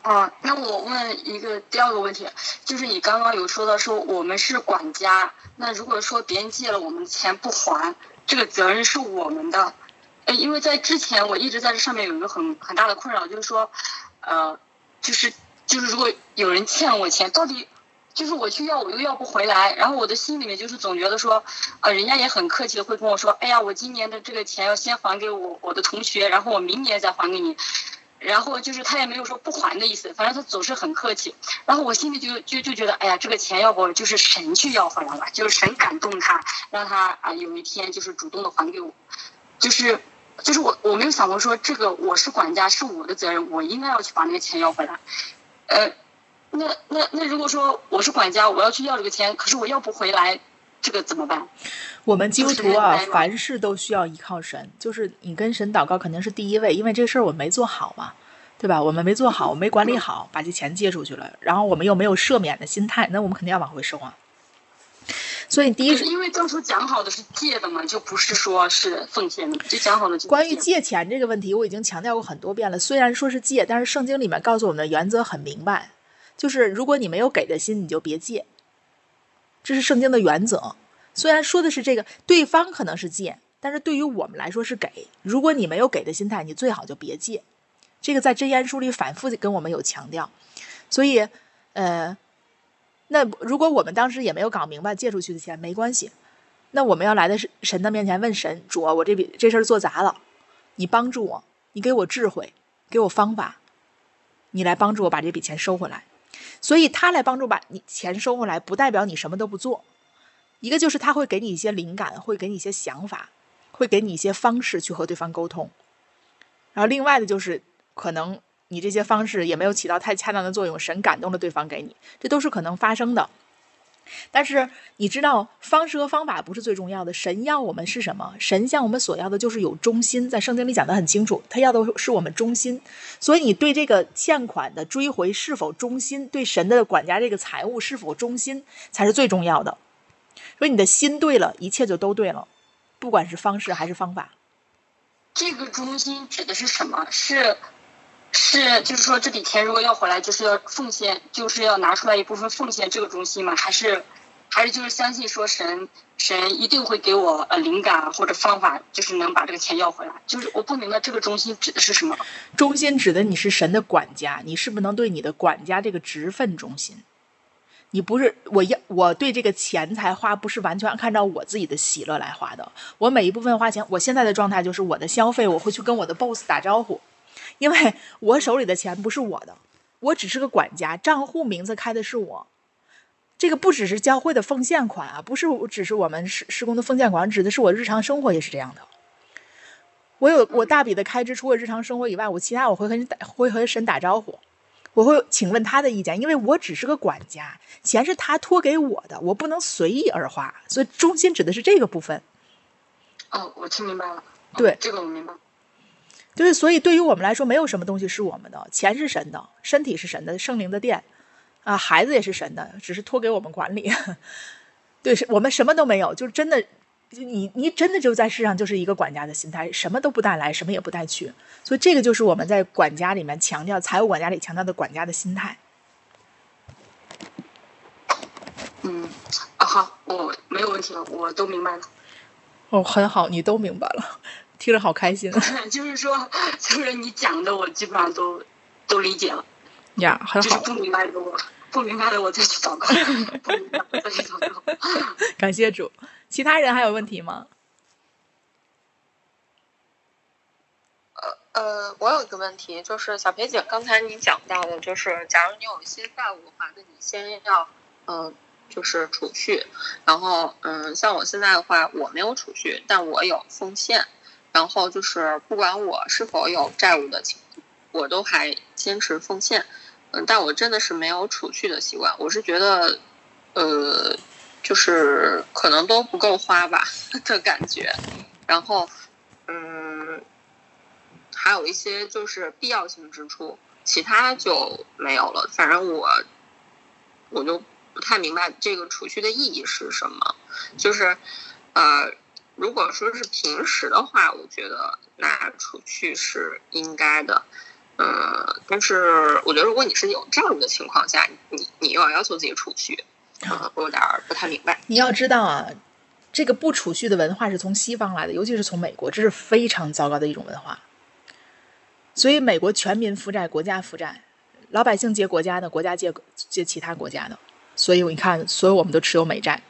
啊，那我问一个第二个问题，就是你刚刚有说到说我们是管家，那如果说别人借了我们的钱不还，这个责任是我们的。因为在之前我一直在这上面有一个很很大的困扰，就是说，呃，就是就是如果有人欠我钱，到底就是我去要我又要不回来，然后我的心里面就是总觉得说，呃，人家也很客气的会跟我说，哎呀，我今年的这个钱要先还给我我的同学，然后我明年再还给你，然后就是他也没有说不还的意思，反正他总是很客气，然后我心里就就就觉得，哎呀，这个钱要不就是神去要回来了，就是神感动他，让他啊有一天就是主动的还给我，就是。就是我，我没有想过说这个我是管家是我的责任，我应该要去把那个钱要回来。呃，那那那如果说我是管家，我要去要这个钱，可是我要不回来，这个怎么办？我们基督徒啊，凡事都需要依靠神，就是你跟神祷告肯定是第一位，因为这事儿我没做好嘛，对吧？我们没做好，我没管理好，把这钱借出去了，然后我们又没有赦免的心态，那我们肯定要往回收啊。所以第一，因为当初讲好的是借的嘛，就不是说是奉献的，就讲好了。关于借钱这个问题，我已经强调过很多遍了。虽然说是借，但是圣经里面告诉我们的原则很明白，就是如果你没有给的心，你就别借。这是圣经的原则。虽然说的是这个，对方可能是借，但是对于我们来说是给。如果你没有给的心态，你最好就别借。这个在真言书里反复跟我们有强调。所以，呃。那如果我们当时也没有搞明白借出去的钱没关系，那我们要来的是神的面前问神主啊，我这笔这事儿做砸了，你帮助我，你给我智慧，给我方法，你来帮助我把这笔钱收回来。所以他来帮助把你钱收回来，不代表你什么都不做。一个就是他会给你一些灵感，会给你一些想法，会给你一些方式去和对方沟通。然后另外的就是可能。你这些方式也没有起到太恰当的作用，神感动了对方给你，这都是可能发生的。但是你知道，方式和方法不是最重要的，神要我们是什么？神向我们所要的就是有忠心，在圣经里讲的很清楚，他要的是我们忠心。所以你对这个欠款的追回是否忠心，对神的管家这个财务是否忠心，才是最重要的。所以你的心对了，一切就都对了，不管是方式还是方法。这个忠心指的是什么？是？是，就是说这笔钱如果要回来，就是要奉献，就是要拿出来一部分奉献这个中心嘛？还是，还是就是相信说神神一定会给我呃灵感或者方法，就是能把这个钱要回来？就是我不明白这个中心指的是什么？中心指的你是神的管家，你是不是能对你的管家这个职分忠心？你不是我要我对这个钱财花不是完全按照我自己的喜乐来花的，我每一部分花钱，我现在的状态就是我的消费，我会去跟我的 boss 打招呼。因为 我手里的钱不是我的，我只是个管家，账户名字开的是我。这个不只是教会的奉献款啊，不是只是我们施施工的奉献款，指的是我日常生活也是这样的。我有我大笔的开支，除了日常生活以外，我其他我会和打会和神打招呼，我会请问他的意见，因为我只是个管家，钱是他托给我的，我不能随意而花，所以中心指的是这个部分。哦，我听明白了。哦对这个我明白。就是所以对于我们来说，没有什么东西是我们的，钱是神的，身体是神的，圣灵的殿，啊，孩子也是神的，只是托给我们管理。对，是我们什么都没有，就是真的，就你你真的就在世上就是一个管家的心态，什么都不带来，什么也不带去。所以这个就是我们在管家里面强调财务管家里强调的管家的心态。嗯，啊好，我没有问题了，我都明白了。哦，很好，你都明白了，听着好开心 就是说，就是你讲的，我基本上都都理解了。呀，很好，就是不明白的我，不明白的我再去祷告，不明白的再去祷告。感谢主。其他人还有问题吗？呃，我有一个问题，就是小裴姐刚才你讲到的，就是假如你有一些债务的话，那你先要嗯、呃就是储蓄，然后嗯，像我现在的话，我没有储蓄，但我有奉献，然后就是不管我是否有债务的情况，我都还坚持奉献，嗯，但我真的是没有储蓄的习惯，我是觉得呃，就是可能都不够花吧的感觉，然后嗯。还有一些就是必要性支出，其他就没有了。反正我我就不太明白这个储蓄的意义是什么。就是呃，如果说是平时的话，我觉得那储蓄是应该的。嗯，但是我觉得如果你是有债务的情况下，你你又要要求自己储蓄，呃，我有点不太明白。你要知道啊，这个不储蓄的文化是从西方来的，尤其是从美国，这是非常糟糕的一种文化。所以，美国全民负债，国家负债，老百姓借国家的，国家借借其他国家的。所以，你看，所有我们都持有美债，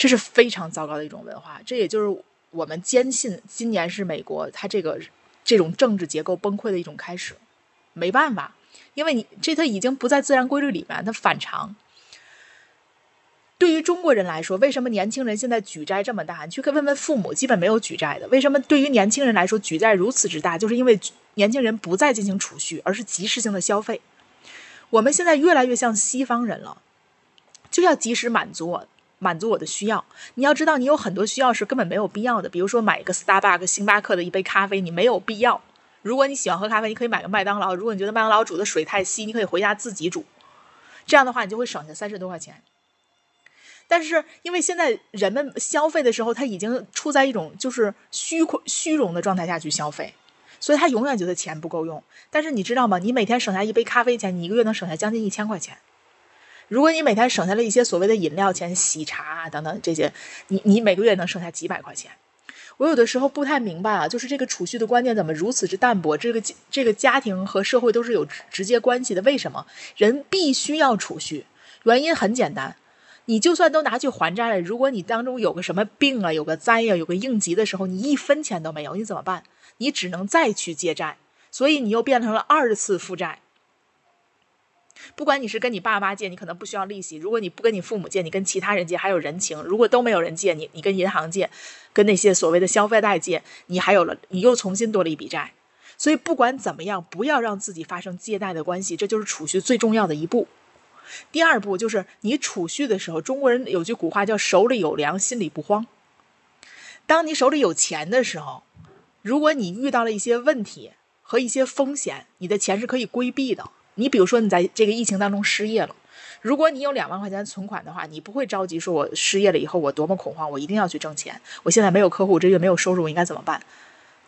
这是非常糟糕的一种文化。这也就是我们坚信，今年是美国它这个这种政治结构崩溃的一种开始。没办法，因为你这它已经不在自然规律里面，它反常。对于中国人来说，为什么年轻人现在举债这么大？你去问问父母，基本没有举债的。为什么对于年轻人来说举债如此之大？就是因为年轻人不再进行储蓄，而是及时性的消费。我们现在越来越像西方人了，就要及时满足我，满足我的需要。你要知道，你有很多需要是根本没有必要的，比如说买一个 Starbucks 星巴克的一杯咖啡，你没有必要。如果你喜欢喝咖啡，你可以买个麦当劳。如果你觉得麦当劳煮的水太稀，你可以回家自己煮。这样的话，你就会省下三十多块钱。但是，因为现在人们消费的时候，他已经处在一种就是虚虚荣的状态下去消费，所以他永远觉得钱不够用。但是你知道吗？你每天省下一杯咖啡钱，你一个月能省下将近一千块钱。如果你每天省下了一些所谓的饮料钱、喜茶啊等等这些，你你每个月能省下几百块钱。我有的时候不太明白啊，就是这个储蓄的观念怎么如此之淡薄？这个这个家庭和社会都是有直接关系的，为什么人必须要储蓄？原因很简单。你就算都拿去还债了，如果你当中有个什么病啊，有个灾呀、有个应急的时候，你一分钱都没有，你怎么办？你只能再去借债，所以你又变成了二次负债。不管你是跟你爸妈借，你可能不需要利息；如果你不跟你父母借，你跟其他人借还有人情；如果都没有人借你，你跟银行借，跟那些所谓的消费贷借，你还有了，你又重新多了一笔债。所以不管怎么样，不要让自己发生借贷的关系，这就是储蓄最重要的一步。第二步就是你储蓄的时候，中国人有句古话叫“手里有粮，心里不慌”。当你手里有钱的时候，如果你遇到了一些问题和一些风险，你的钱是可以规避的。你比如说，你在这个疫情当中失业了，如果你有两万块钱存款的话，你不会着急说，我失业了以后我多么恐慌，我一定要去挣钱。我现在没有客户，这月没有收入，我应该怎么办？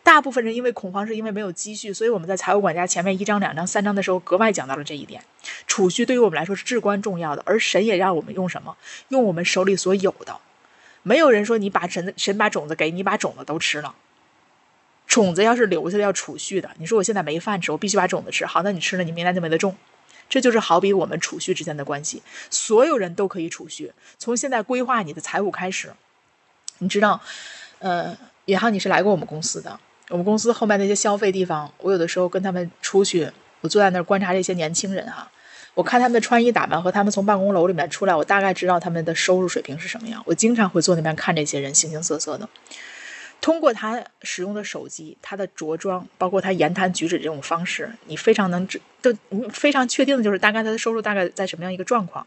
大部分人因为恐慌，是因为没有积蓄，所以我们在财务管家前面一章、两章、三章的时候格外讲到了这一点。储蓄对于我们来说是至关重要的，而神也让我们用什么？用我们手里所有的。没有人说你把神神把种子给你，把种子都吃了。种子要是留下来要储蓄的，你说我现在没饭吃，我必须把种子吃。好，那你吃了，你明天就没得种。这就是好比我们储蓄之间的关系。所有人都可以储蓄，从现在规划你的财务开始。你知道，呃，也好，你是来过我们公司的。我们公司后面那些消费地方，我有的时候跟他们出去，我坐在那儿观察这些年轻人哈、啊，我看他们的穿衣打扮和他们从办公楼里面出来，我大概知道他们的收入水平是什么样。我经常会坐那边看这些人形形色色的，通过他使用的手机、他的着装，包括他言谈举止这种方式，你非常能知，都非常确定的就是大概他的收入大概在什么样一个状况。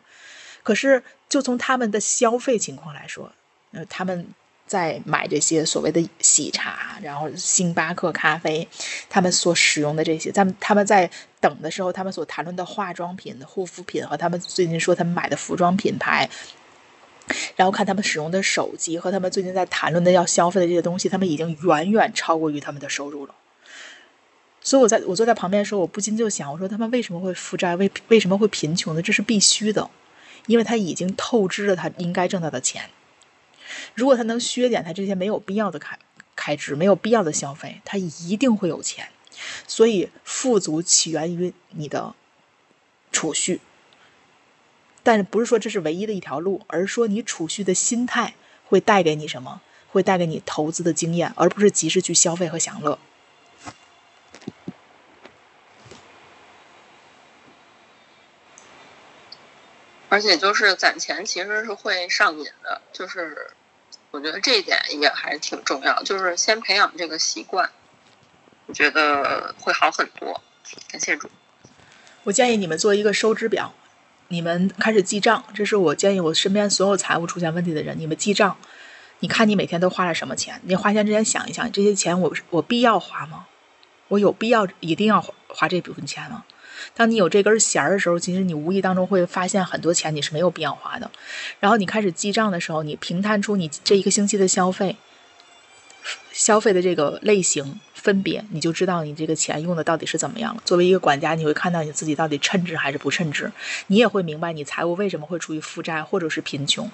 可是，就从他们的消费情况来说，呃，他们在买这些所谓的喜茶，然后星巴克咖啡，他们所使用的这些，他们他们在等的时候，他们所谈论的化妆品、护肤品和他们最近说他们买的服装品牌。然后看他们使用的手机和他们最近在谈论的要消费的这些东西，他们已经远远超过于他们的收入了。所以我在我坐在旁边的时候，我不禁就想，我说他们为什么会负债，为为什么会贫穷呢？这是必须的，因为他已经透支了他应该挣到的钱。如果他能削减他这些没有必要的开开支，没有必要的消费，他一定会有钱。所以富足起源于你的储蓄。但是不是说这是唯一的一条路，而是说你储蓄的心态会带给你什么？会带给你投资的经验，而不是及时去消费和享乐。而且就是攒钱其实是会上瘾的，就是我觉得这一点也还是挺重要，就是先培养这个习惯，我觉得会好很多。感谢主。我建议你们做一个收支表。你们开始记账，这是我建议我身边所有财务出现问题的人，你们记账。你看你每天都花了什么钱？你花钱之前想一想，这些钱我我必要花吗？我有必要一定要花这部分钱吗？当你有这根弦儿的时候，其实你无意当中会发现很多钱你是没有必要花的。然后你开始记账的时候，你平摊出你这一个星期的消费，消费的这个类型。分别，你就知道你这个钱用的到底是怎么样了。作为一个管家，你会看到你自己到底称职还是不称职，你也会明白你财务为什么会处于负债或者是贫穷。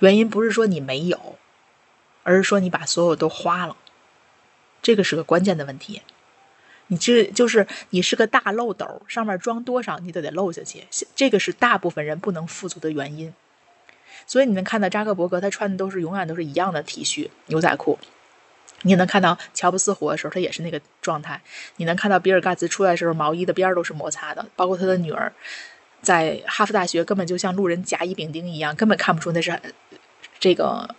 原因不是说你没有，而是说你把所有都花了，这个是个关键的问题。你这就是你是个大漏斗，上面装多少你都得漏下去，这个是大部分人不能富足的原因。所以你能看到扎克伯格，他穿的都是永远都是一样的 T 恤、牛仔裤。你能看到乔布斯活的时候，他也是那个状态。你能看到比尔盖茨出来的时候，毛衣的边儿都是摩擦的。包括他的女儿，在哈佛大学根本就像路人甲乙丙丁一样，根本看不出那是这个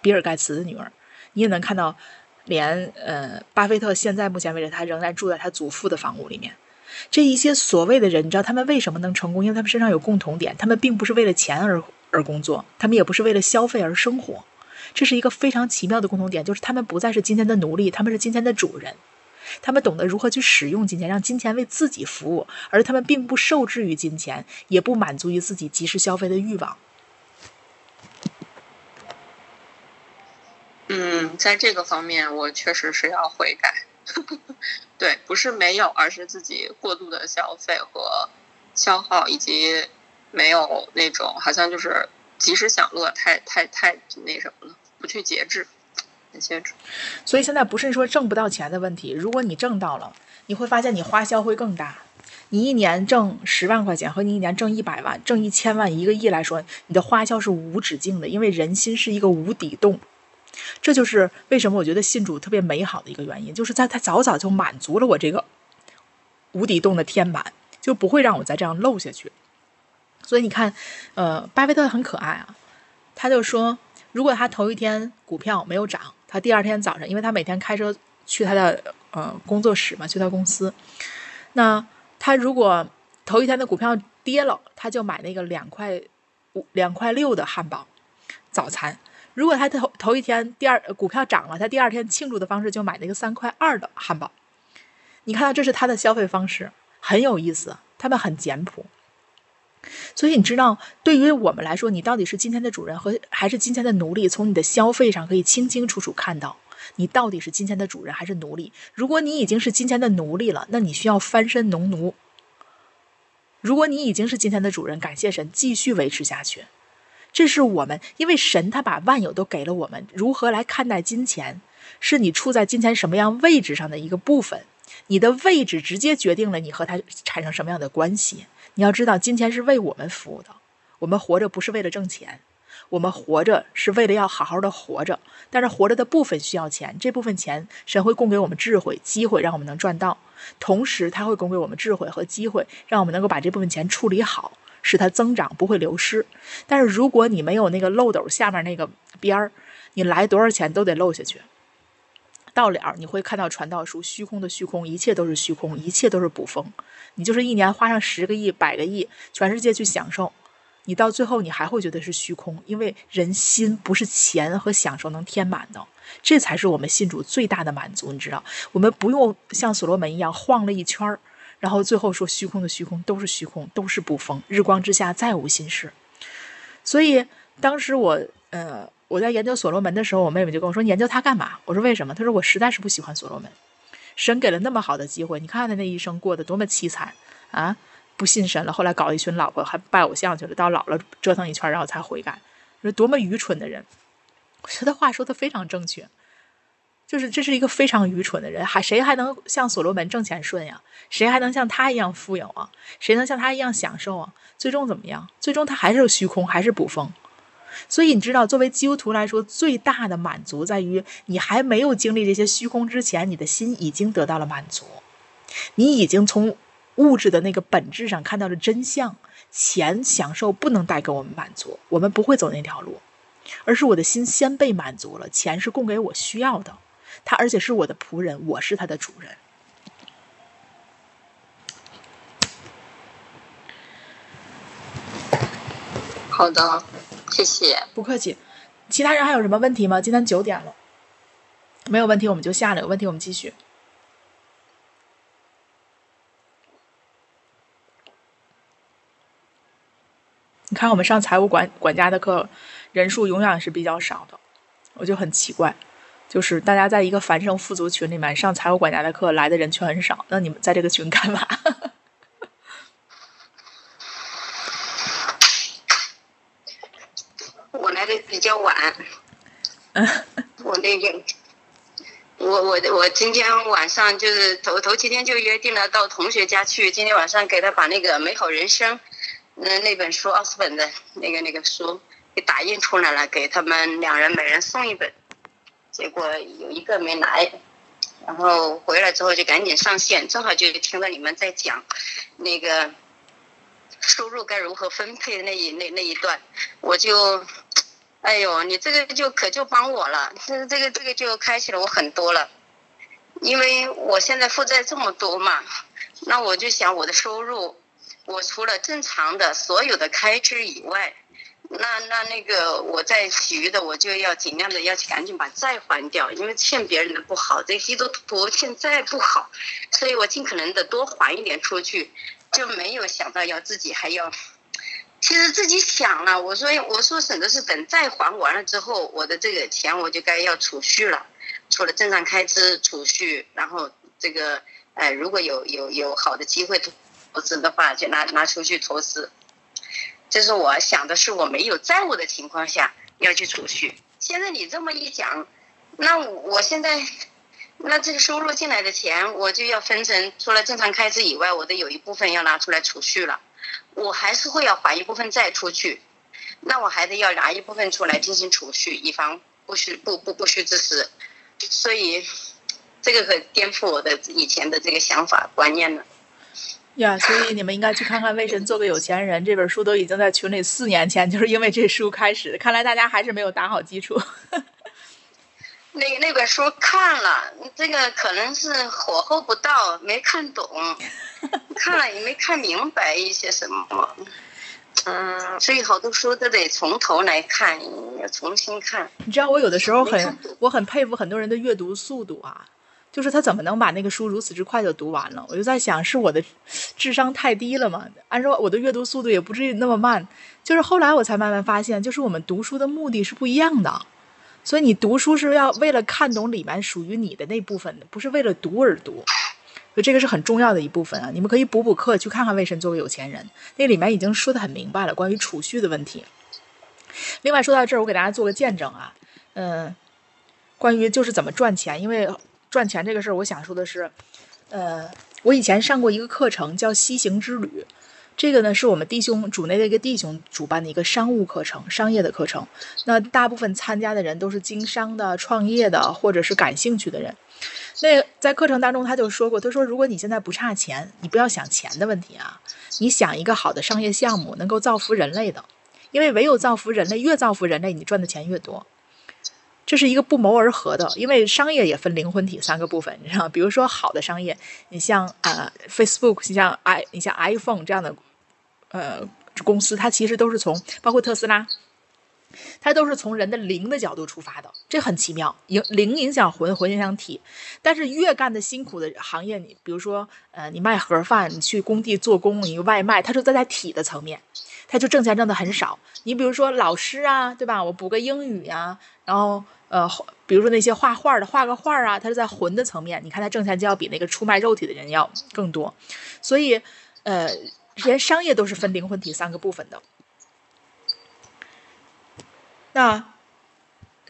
比尔盖茨的女儿。你也能看到，连呃巴菲特现在目前为止，他仍然住在他祖父的房屋里面。这一些所谓的人，你知道他们为什么能成功？因为他们身上有共同点，他们并不是为了钱而而工作，他们也不是为了消费而生活。这是一个非常奇妙的共同点，就是他们不再是金钱的奴隶，他们是金钱的主人。他们懂得如何去使用金钱，让金钱为自己服务，而他们并不受制于金钱，也不满足于自己及时消费的欲望。嗯，在这个方面，我确实是要悔改。对，不是没有，而是自己过度的消费和消耗，以及没有那种好像就是。及时享乐，太太太那什么了，不去节制，很节制。所以现在不是说挣不到钱的问题，如果你挣到了，你会发现你花销会更大。你一年挣十万块钱和你一年挣一百万、挣一千万、一个亿来说，你的花销是无止境的，因为人心是一个无底洞。这就是为什么我觉得信主特别美好的一个原因，就是在他早早就满足了我这个无底洞的天板，就不会让我再这样漏下去。所以你看，呃，巴菲特很可爱啊，他就说，如果他头一天股票没有涨，他第二天早上，因为他每天开车去他的呃工作室嘛，去他公司，那他如果头一天的股票跌了，他就买那个两块五、两块六的汉堡早餐；如果他头头一天第二股票涨了，他第二天庆祝的方式就买那个三块二的汉堡。你看到这是他的消费方式，很有意思，他们很简朴。所以你知道，对于我们来说，你到底是今天的主人和还是今天的奴隶？从你的消费上可以清清楚楚看到，你到底是今天的主人还是奴隶。如果你已经是今天的奴隶了，那你需要翻身农奴；如果你已经是今天的主人，感谢神，继续维持下去。这是我们，因为神他把万有都给了我们，如何来看待金钱，是你处在金钱什么样位置上的一个部分。你的位置直接决定了你和他产生什么样的关系。你要知道，金钱是为我们服务的。我们活着不是为了挣钱，我们活着是为了要好好的活着。但是活着的部分需要钱，这部分钱神会供给我们智慧、机会，让我们能赚到。同时，他会供给我们智慧和机会，让我们能够把这部分钱处理好，使它增长，不会流失。但是如果你没有那个漏斗下面那个边儿，你来多少钱都得漏下去。到了你会看到传道书，虚空的虚空，一切都是虚空，一切都是捕风。你就是一年花上十个亿、百个亿，全世界去享受，你到最后你还会觉得是虚空，因为人心不是钱和享受能填满的。这才是我们信主最大的满足，你知道？我们不用像所罗门一样晃了一圈儿，然后最后说虚空的虚空都是虚空，都是不疯，日光之下再无心事。所以当时我呃我在研究所罗门的时候，我妹妹就跟我说：“研究他干嘛？”我说：“为什么？”她说：“我实在是不喜欢所罗门。神给了那么好的机会，你看他那一生过得多么凄惨啊！不信神了，后来搞一群老婆，还拜偶像去了，到老了折腾一圈，然后才悔改，说多么愚蠢的人！我觉得话说的非常正确，就是这是一个非常愚蠢的人，还谁还能像所罗门挣钱顺呀？谁还能像他一样富有啊？谁能像他一样享受啊？最终怎么样？最终他还是虚空，还是捕风。所以你知道，作为基督徒来说，最大的满足在于你还没有经历这些虚空之前，你的心已经得到了满足，你已经从物质的那个本质上看到了真相。钱享受不能带给我们满足，我们不会走那条路，而是我的心先被满足了。钱是供给我需要的，他而且是我的仆人，我是他的主人。好的，谢谢。不客气。其他人还有什么问题吗？今天九点了，没有问题我们就下了。有问题我们继续。你看，我们上财务管管家的课，人数永远是比较少的，我就很奇怪，就是大家在一个繁盛富足群里面上财务管家的课，来的人却很少。那你们在这个群干嘛？我来的比较晚，我那个，我我我今天晚上就是头头几天就约定了到同学家去，今天晚上给他把那个《美好人生》那那本书奥斯本的那个那个书给打印出来了，给他们两人每人送一本，结果有一个没来，然后回来之后就赶紧上线，正好就听到你们在讲那个。收入该如何分配的那一那那一段，我就，哎呦，你这个就可就帮我了，这这个这个就开启了我很多了，因为我现在负债这么多嘛，那我就想我的收入，我除了正常的所有的开支以外，那那那个我在其余的我就要尽量的要去赶紧把债还掉，因为欠别人的不好，这基督徒欠债不好，所以我尽可能的多还一点出去。就没有想到要自己还要，其实自己想了，我说我说省的是等债还完了之后，我的这个钱我就该要储蓄了，除了正常开支储蓄，然后这个哎如果有有有好的机会投资的话，就拿拿出去投资。这是我想的是我没有债务的情况下要去储蓄。现在你这么一讲，那我现在。那这个收入进来的钱，我就要分成除了正常开支以外，我得有一部分要拿出来储蓄了。我还是会要还一部分债出去，那我还得要拿一部分出来进行储蓄，以防不需不不不需之时。所以，这个很颠覆我的以前的这个想法观念了。呀，所以你们应该去看看《为神做个有钱人》这本书，都已经在群里四年前就是因为这书开始的。看来大家还是没有打好基础。那那本书看了，这个可能是火候不到，没看懂，看了也没看明白一些什么，嗯，所以好多书都得从头来看，要重新看。你知道我有的时候很，我很佩服很多人的阅读速度啊，就是他怎么能把那个书如此之快就读完了？我就在想，是我的智商太低了吗？按说我的阅读速度也不至于那么慢。就是后来我才慢慢发现，就是我们读书的目的是不一样的。所以你读书是要为了看懂里面属于你的那部分的，不是为了读而读。所以这个是很重要的一部分啊！你们可以补补课，去看看《为什么做个有钱人》，那里面已经说的很明白了，关于储蓄的问题。另外说到这儿，我给大家做个见证啊，嗯，关于就是怎么赚钱，因为赚钱这个事儿，我想说的是，呃，我以前上过一个课程叫《西行之旅》。这个呢，是我们弟兄主内的一个弟兄主办的一个商务课程，商业的课程。那大部分参加的人都是经商的、创业的，或者是感兴趣的人。那在课程当中，他就说过，他说，如果你现在不差钱，你不要想钱的问题啊，你想一个好的商业项目，能够造福人类的，因为唯有造福人类，越造福人类，你赚的钱越多。这是一个不谋而合的，因为商业也分灵魂体三个部分，你知道，比如说好的商业，你像啊 Facebook，你像 i，你像 iPhone 这样的呃公司，它其实都是从包括特斯拉。它都是从人的灵的角度出发的，这很奇妙。影灵影响魂，魂影响体。但是越干的辛苦的行业，你比如说，呃，你卖盒饭，你去工地做工，你外卖，它就在在体的层面，它就挣钱挣的很少。你比如说老师啊，对吧？我补个英语呀，然后呃，比如说那些画画的，画个画啊，它是在魂的层面，你看他挣钱就要比那个出卖肉体的人要更多。所以，呃，连商业都是分灵魂体三个部分的。那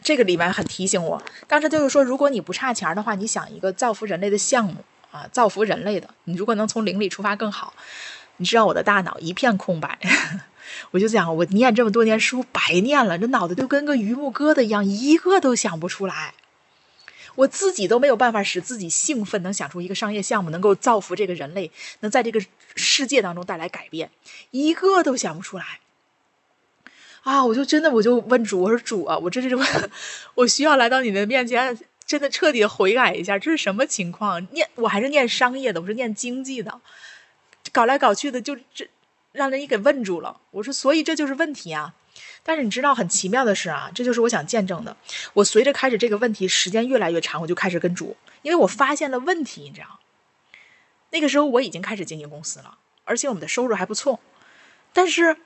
这个里面很提醒我，当时就是说，如果你不差钱的话，你想一个造福人类的项目啊，造福人类的，你如果能从灵里出发更好。你知道我的大脑一片空白，我就想，我念这么多年书白念了，这脑子就跟个榆木疙瘩一样，一个都想不出来。我自己都没有办法使自己兴奋，能想出一个商业项目能够造福这个人类，能在这个世界当中带来改变，一个都想不出来。啊！我就真的，我就问主，我说主啊，我这是 我需要来到你的面前，真的彻底悔改一下，这是什么情况？念我还是念商业的，我是念经济的，搞来搞去的，就这让人一给问住了。我说，所以这就是问题啊！但是你知道很奇妙的是啊，这就是我想见证的。我随着开始这个问题时间越来越长，我就开始跟主，因为我发现了问题，你知道，那个时候我已经开始经营公司了，而且我们的收入还不错，但是。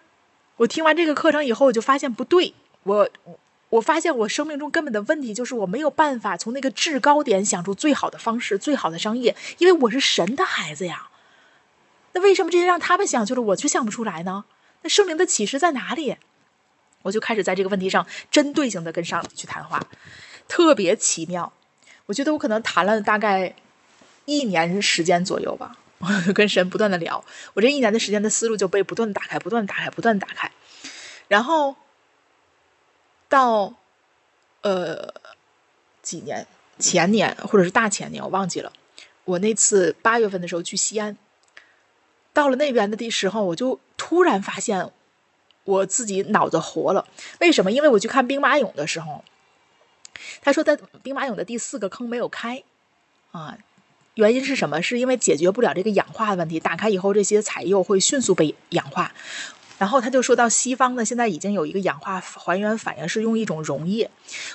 我听完这个课程以后，我就发现不对。我我发现我生命中根本的问题就是我没有办法从那个制高点想出最好的方式、最好的商业，因为我是神的孩子呀。那为什么这些让他们想去了，我却想不出来呢？那圣灵的启示在哪里？我就开始在这个问题上针对性的跟上帝去谈话，特别奇妙。我觉得我可能谈了大概一年时间左右吧。跟神不断的聊，我这一年的时间的思路就被不断的打开，不断的打开，不断的打开。然后到呃几年前年或者是大前年，我忘记了。我那次八月份的时候去西安，到了那边的的时候，我就突然发现我自己脑子活了。为什么？因为我去看兵马俑的时候，他说在兵马俑的第四个坑没有开啊。原因是什么？是因为解决不了这个氧化的问题。打开以后，这些彩釉会迅速被氧化。然后他就说到西方呢，现在已经有一个氧化还原反应，是用一种溶液。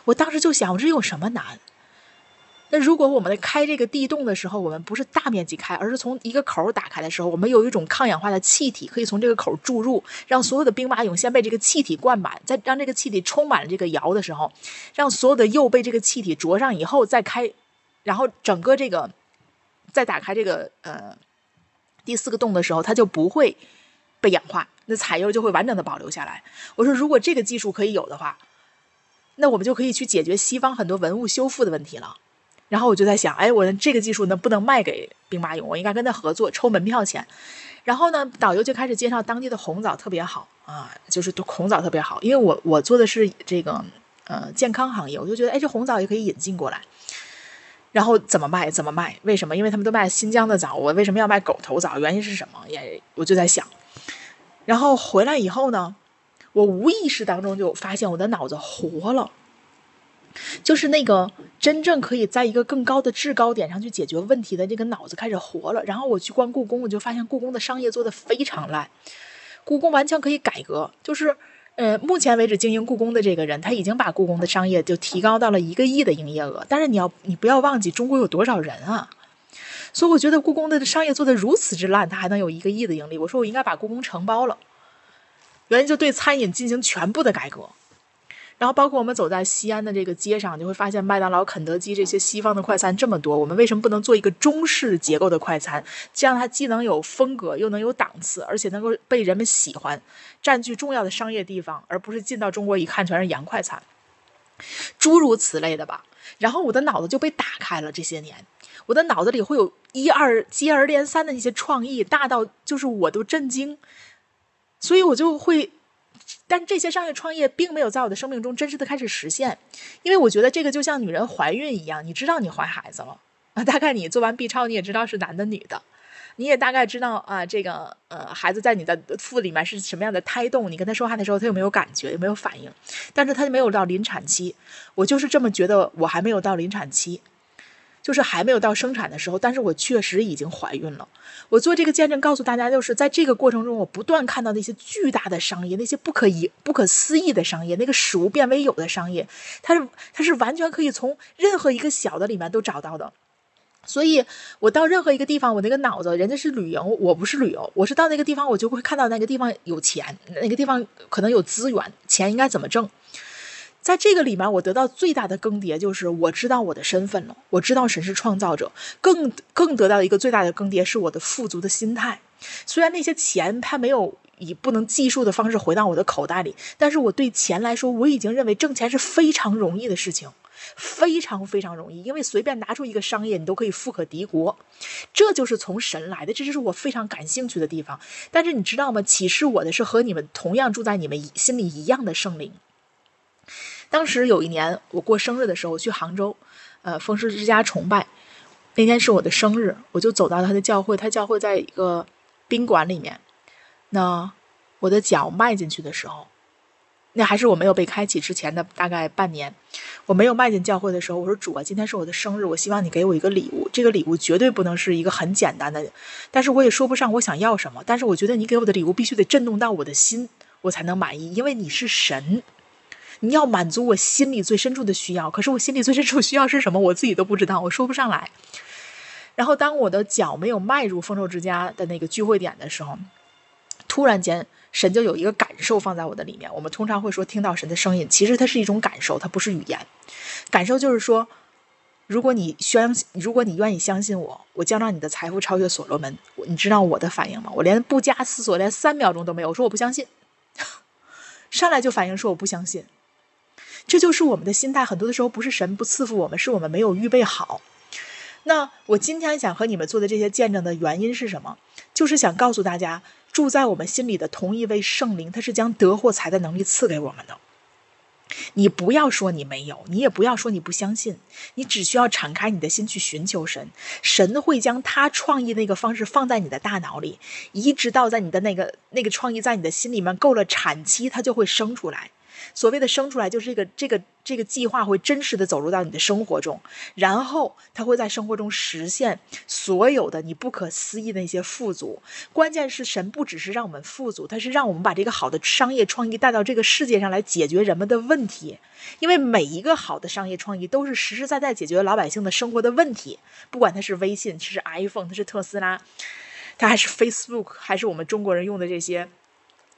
我当时就想，我这有什么难？那如果我们开这个地洞的时候，我们不是大面积开，而是从一个口打开的时候，我们有一种抗氧化的气体可以从这个口注入，让所有的兵马俑先被这个气体灌满，再让这个气体充满了这个窑的时候，让所有的釉被这个气体着上以后再开，然后整个这个。在打开这个呃第四个洞的时候，它就不会被氧化，那彩釉就会完整的保留下来。我说，如果这个技术可以有的话，那我们就可以去解决西方很多文物修复的问题了。然后我就在想，哎，我这个技术能不能卖给兵马俑？我应该跟他合作，抽门票钱。然后呢，导游就开始介绍当地的红枣特别好啊，就是红枣特别好，因为我我做的是这个呃健康行业，我就觉得哎，这红枣也可以引进过来。然后怎么卖？怎么卖？为什么？因为他们都卖新疆的枣，我为什么要卖狗头枣？原因是什么？也我就在想。然后回来以后呢，我无意识当中就发现我的脑子活了，就是那个真正可以在一个更高的制高点上去解决问题的这个脑子开始活了。然后我去逛故宫，我就发现故宫的商业做的非常烂，故宫完全可以改革，就是。呃，目前为止经营故宫的这个人，他已经把故宫的商业就提高到了一个亿的营业额。但是你要，你不要忘记中国有多少人啊！所以我觉得故宫的商业做得如此之烂，他还能有一个亿的盈利。我说我应该把故宫承包了，原因就对餐饮进行全部的改革。然后，包括我们走在西安的这个街上，你会发现麦当劳、肯德基这些西方的快餐这么多。我们为什么不能做一个中式结构的快餐？这样它既能有风格，又能有档次，而且能够被人们喜欢，占据重要的商业地方，而不是进到中国一看全是洋快餐，诸如此类的吧。然后我的脑子就被打开了。这些年，我的脑子里会有一二接二连三的一些创意，大到就是我都震惊，所以我就会。但这些商业创业并没有在我的生命中真实的开始实现，因为我觉得这个就像女人怀孕一样，你知道你怀孩子了。啊，大概你做完 B 超你也知道是男的女的，你也大概知道啊，这个呃孩子在你的腹里面是什么样的胎动，你跟他说话的时候他有没有感觉，有没有反应，但是他就没有到临产期，我就是这么觉得，我还没有到临产期。就是还没有到生产的时候，但是我确实已经怀孕了。我做这个见证，告诉大家，就是在这个过程中，我不断看到那些巨大的商业，那些不可以、不可思议的商业，那个使无变为有的商业，它是它是完全可以从任何一个小的里面都找到的。所以，我到任何一个地方，我那个脑子，人家是旅游，我不是旅游，我是到那个地方，我就会看到那个地方有钱，那个地方可能有资源，钱应该怎么挣。在这个里面，我得到最大的更迭就是我知道我的身份了，我知道神是创造者，更更得到一个最大的更迭是我的富足的心态。虽然那些钱它没有以不能计数的方式回到我的口袋里，但是我对钱来说，我已经认为挣钱是非常容易的事情，非常非常容易，因为随便拿出一个商业，你都可以富可敌国。这就是从神来的，这就是我非常感兴趣的地方。但是你知道吗？启示我的是和你们同样住在你们心里一样的圣灵。当时有一年我过生日的时候，我去杭州，呃，风师之家崇拜。那天是我的生日，我就走到他的教会，他教会在一个宾馆里面。那我的脚迈进去的时候，那还是我没有被开启之前的大概半年。我没有迈进教会的时候，我说主啊，今天是我的生日，我希望你给我一个礼物。这个礼物绝对不能是一个很简单的，但是我也说不上我想要什么。但是我觉得你给我的礼物必须得震动到我的心，我才能满意，因为你是神。你要满足我心里最深处的需要，可是我心里最深处需要是什么？我自己都不知道，我说不上来。然后当我的脚没有迈入丰收之家的那个聚会点的时候，突然间神就有一个感受放在我的里面。我们通常会说听到神的声音，其实它是一种感受，它不是语言。感受就是说，如果你相信，如果你愿意相信我，我将让你的财富超越所罗门。你知道我的反应吗？我连不加思索，连三秒钟都没有，我说我不相信，上来就反应说我不相信。这就是我们的心态，很多的时候不是神不赐福我们，是我们没有预备好。那我今天想和你们做的这些见证的原因是什么？就是想告诉大家，住在我们心里的同一位圣灵，他是将得或财的能力赐给我们的。你不要说你没有，你也不要说你不相信，你只需要敞开你的心去寻求神，神会将他创意那个方式放在你的大脑里，一直到在你的那个那个创意在你的心里面够了产期，它就会生出来。所谓的生出来，就是这个这个这个计划会真实的走入到你的生活中，然后它会在生活中实现所有的你不可思议的那些富足。关键是神不只是让我们富足，他是让我们把这个好的商业创意带到这个世界上来解决人们的问题。因为每一个好的商业创意都是实实在在解决老百姓的生活的问题，不管它是微信，它是 iPhone，它是特斯拉，它还是 Facebook，还是我们中国人用的这些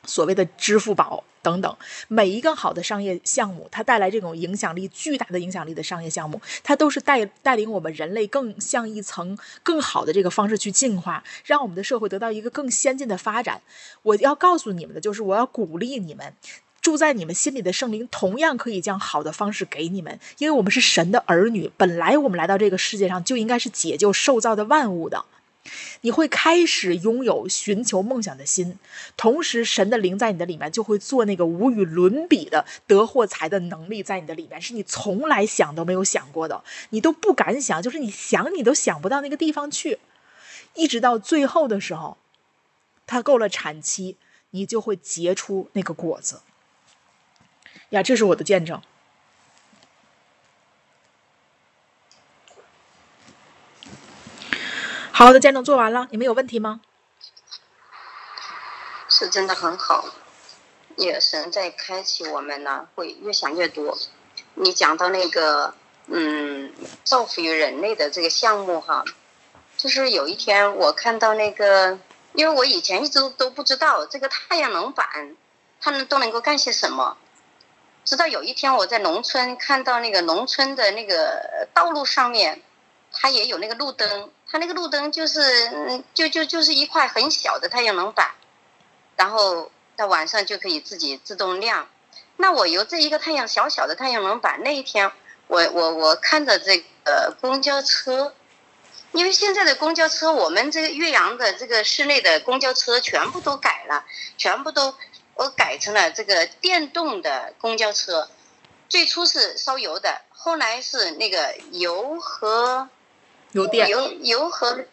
所谓的支付宝。等等，每一个好的商业项目，它带来这种影响力巨大的影响力的商业项目，它都是带带领我们人类更向一层更好的这个方式去进化，让我们的社会得到一个更先进的发展。我要告诉你们的就是，我要鼓励你们，住在你们心里的圣灵同样可以将好的方式给你们，因为我们是神的儿女，本来我们来到这个世界上就应该是解救受造的万物的。你会开始拥有寻求梦想的心，同时神的灵在你的里面就会做那个无与伦比的得获财的能力在你的里面，是你从来想都没有想过的，你都不敢想，就是你想你都想不到那个地方去，一直到最后的时候，它够了产期，你就会结出那个果子。呀，这是我的见证。好的，见证做完了，你们有问题吗？是真的很好，也神在开启我们呢，会越想越多。你讲到那个，嗯，造福于人类的这个项目哈，就是有一天我看到那个，因为我以前一直都不知道这个太阳能板，它们都能够干些什么。直到有一天我在农村看到那个农村的那个道路上面，它也有那个路灯。它那个路灯就是，嗯，就就就是一块很小的太阳能板，然后到晚上就可以自己自动亮。那我由这一个太阳小小的太阳能板，那一天我我我看着这个公交车，因为现在的公交车，我们这个岳阳的这个市内的公交车全部都改了，全部都我改成了这个电动的公交车。最初是烧油的，后来是那个油和。油电油油和，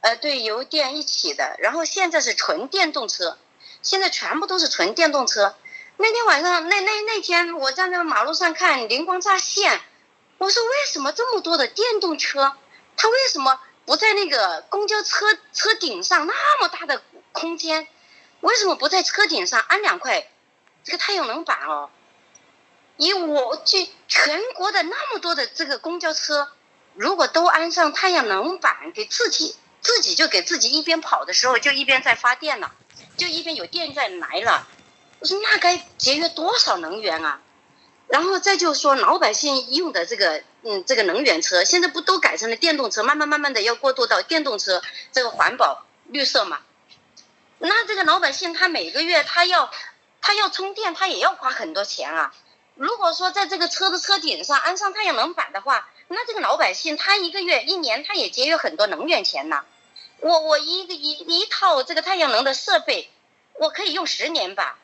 呃，对，油电一起的。然后现在是纯电动车，现在全部都是纯电动车。那天晚上，那那那天我站在马路上看，灵光乍现。我说为什么这么多的电动车，它为什么不在那个公交车车顶上那么大的空间？为什么不在车顶上安两块这个太阳能板哦？以我去全国的那么多的这个公交车，如果都安上太阳能板，给自己自己就给自己一边跑的时候就一边在发电了，就一边有电在来了。我说那该节约多少能源啊！然后再就说老百姓用的这个，嗯，这个能源车现在不都改成了电动车，慢慢慢慢的要过渡到电动车，这个环保绿色嘛。那这个老百姓他每个月他要，他要充电，他也要花很多钱啊。如果说在这个车的车顶上安上太阳能板的话，那这个老百姓他一个月一年他也节约很多能源钱呐。我我一个一一套这个太阳能的设备，我可以用十年吧。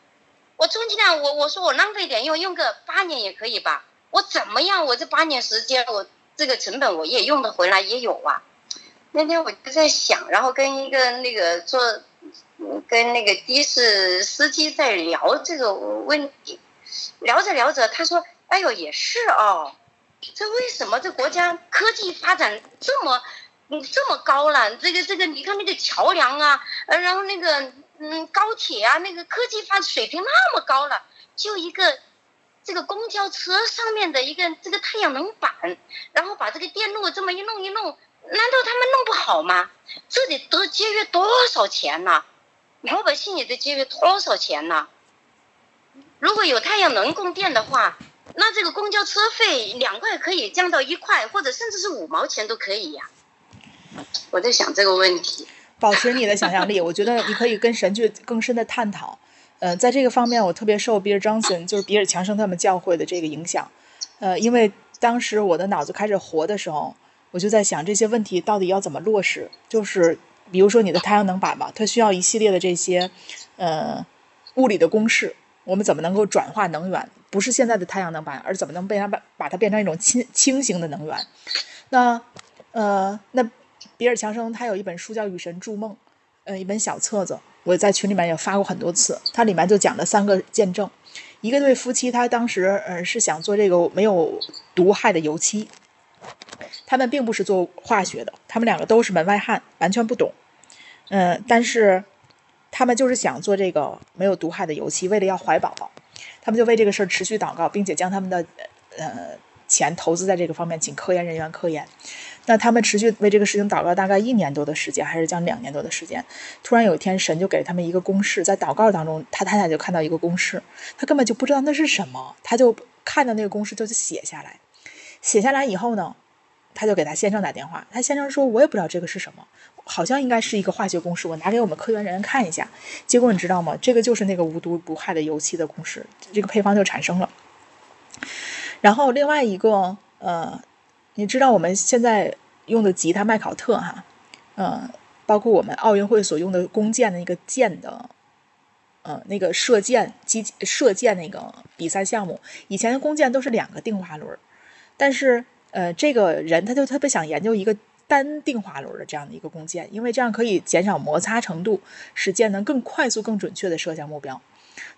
我充其量我我说我浪费点用用个八年也可以吧？我怎么样？我这八年时间我这个成本我也用得回来也有啊。那天我就在想，然后跟一个那个做，跟那个的士司机在聊这个问题，聊着聊着他说：“哎呦也是哦，这为什么这国家科技发展这么嗯这么高了？这个这个你看那个桥梁啊，呃然后那个。”嗯，高铁啊，那个科技发水平那么高了，就一个这个公交车上面的一个这个太阳能板，然后把这个电路这么一弄一弄，难道他们弄不好吗？这得多节约多少钱呢？老百姓也得节约多少钱呢？如果有太阳能供电的话，那这个公交车费两块可以降到一块，或者甚至是五毛钱都可以呀。我在想这个问题。保持你的想象力，我觉得你可以跟神去更深的探讨。呃，在这个方面，我特别受比尔·张森，就是比尔·强生他们教会的这个影响。呃，因为当时我的脑子开始活的时候，我就在想这些问题到底要怎么落实。就是比如说你的太阳能板吧，它需要一系列的这些呃物理的公式，我们怎么能够转化能源？不是现在的太阳能板，而怎么能被它把把它变成一种轻轻型的能源？那呃那。比尔·强生他有一本书叫《与神筑梦》，呃，一本小册子，我在群里面也发过很多次。它里面就讲了三个见证：一个对夫妻，他当时呃是想做这个没有毒害的油漆，他们并不是做化学的，他们两个都是门外汉，完全不懂。嗯，但是他们就是想做这个没有毒害的油漆，为了要怀宝宝，他们就为这个事儿持续祷告，并且将他们的呃钱投资在这个方面，请科研人员科研。那他们持续为这个事情祷告大概一年多的时间，还是将两年多的时间。突然有一天，神就给他们一个公式，在祷告当中，他太太就看到一个公式，他根本就不知道那是什么，他就看到那个公式就写下来。写下来以后呢，他就给他先生打电话，他先生说：“我也不知道这个是什么，好像应该是一个化学公式，我拿给我们科研人员看一下。”结果你知道吗？这个就是那个无毒无害的油漆的公式，这个配方就产生了。然后另外一个，呃。你知道我们现在用的吉他麦考特哈，嗯，包括我们奥运会所用的弓箭的那个箭的，呃，那个射箭机射箭那个比赛项目，以前的弓箭都是两个定滑轮，但是呃，这个人他就特别想研究一个单定滑轮的这样的一个弓箭，因为这样可以减少摩擦程度，使箭能更快速、更准确的射向目标。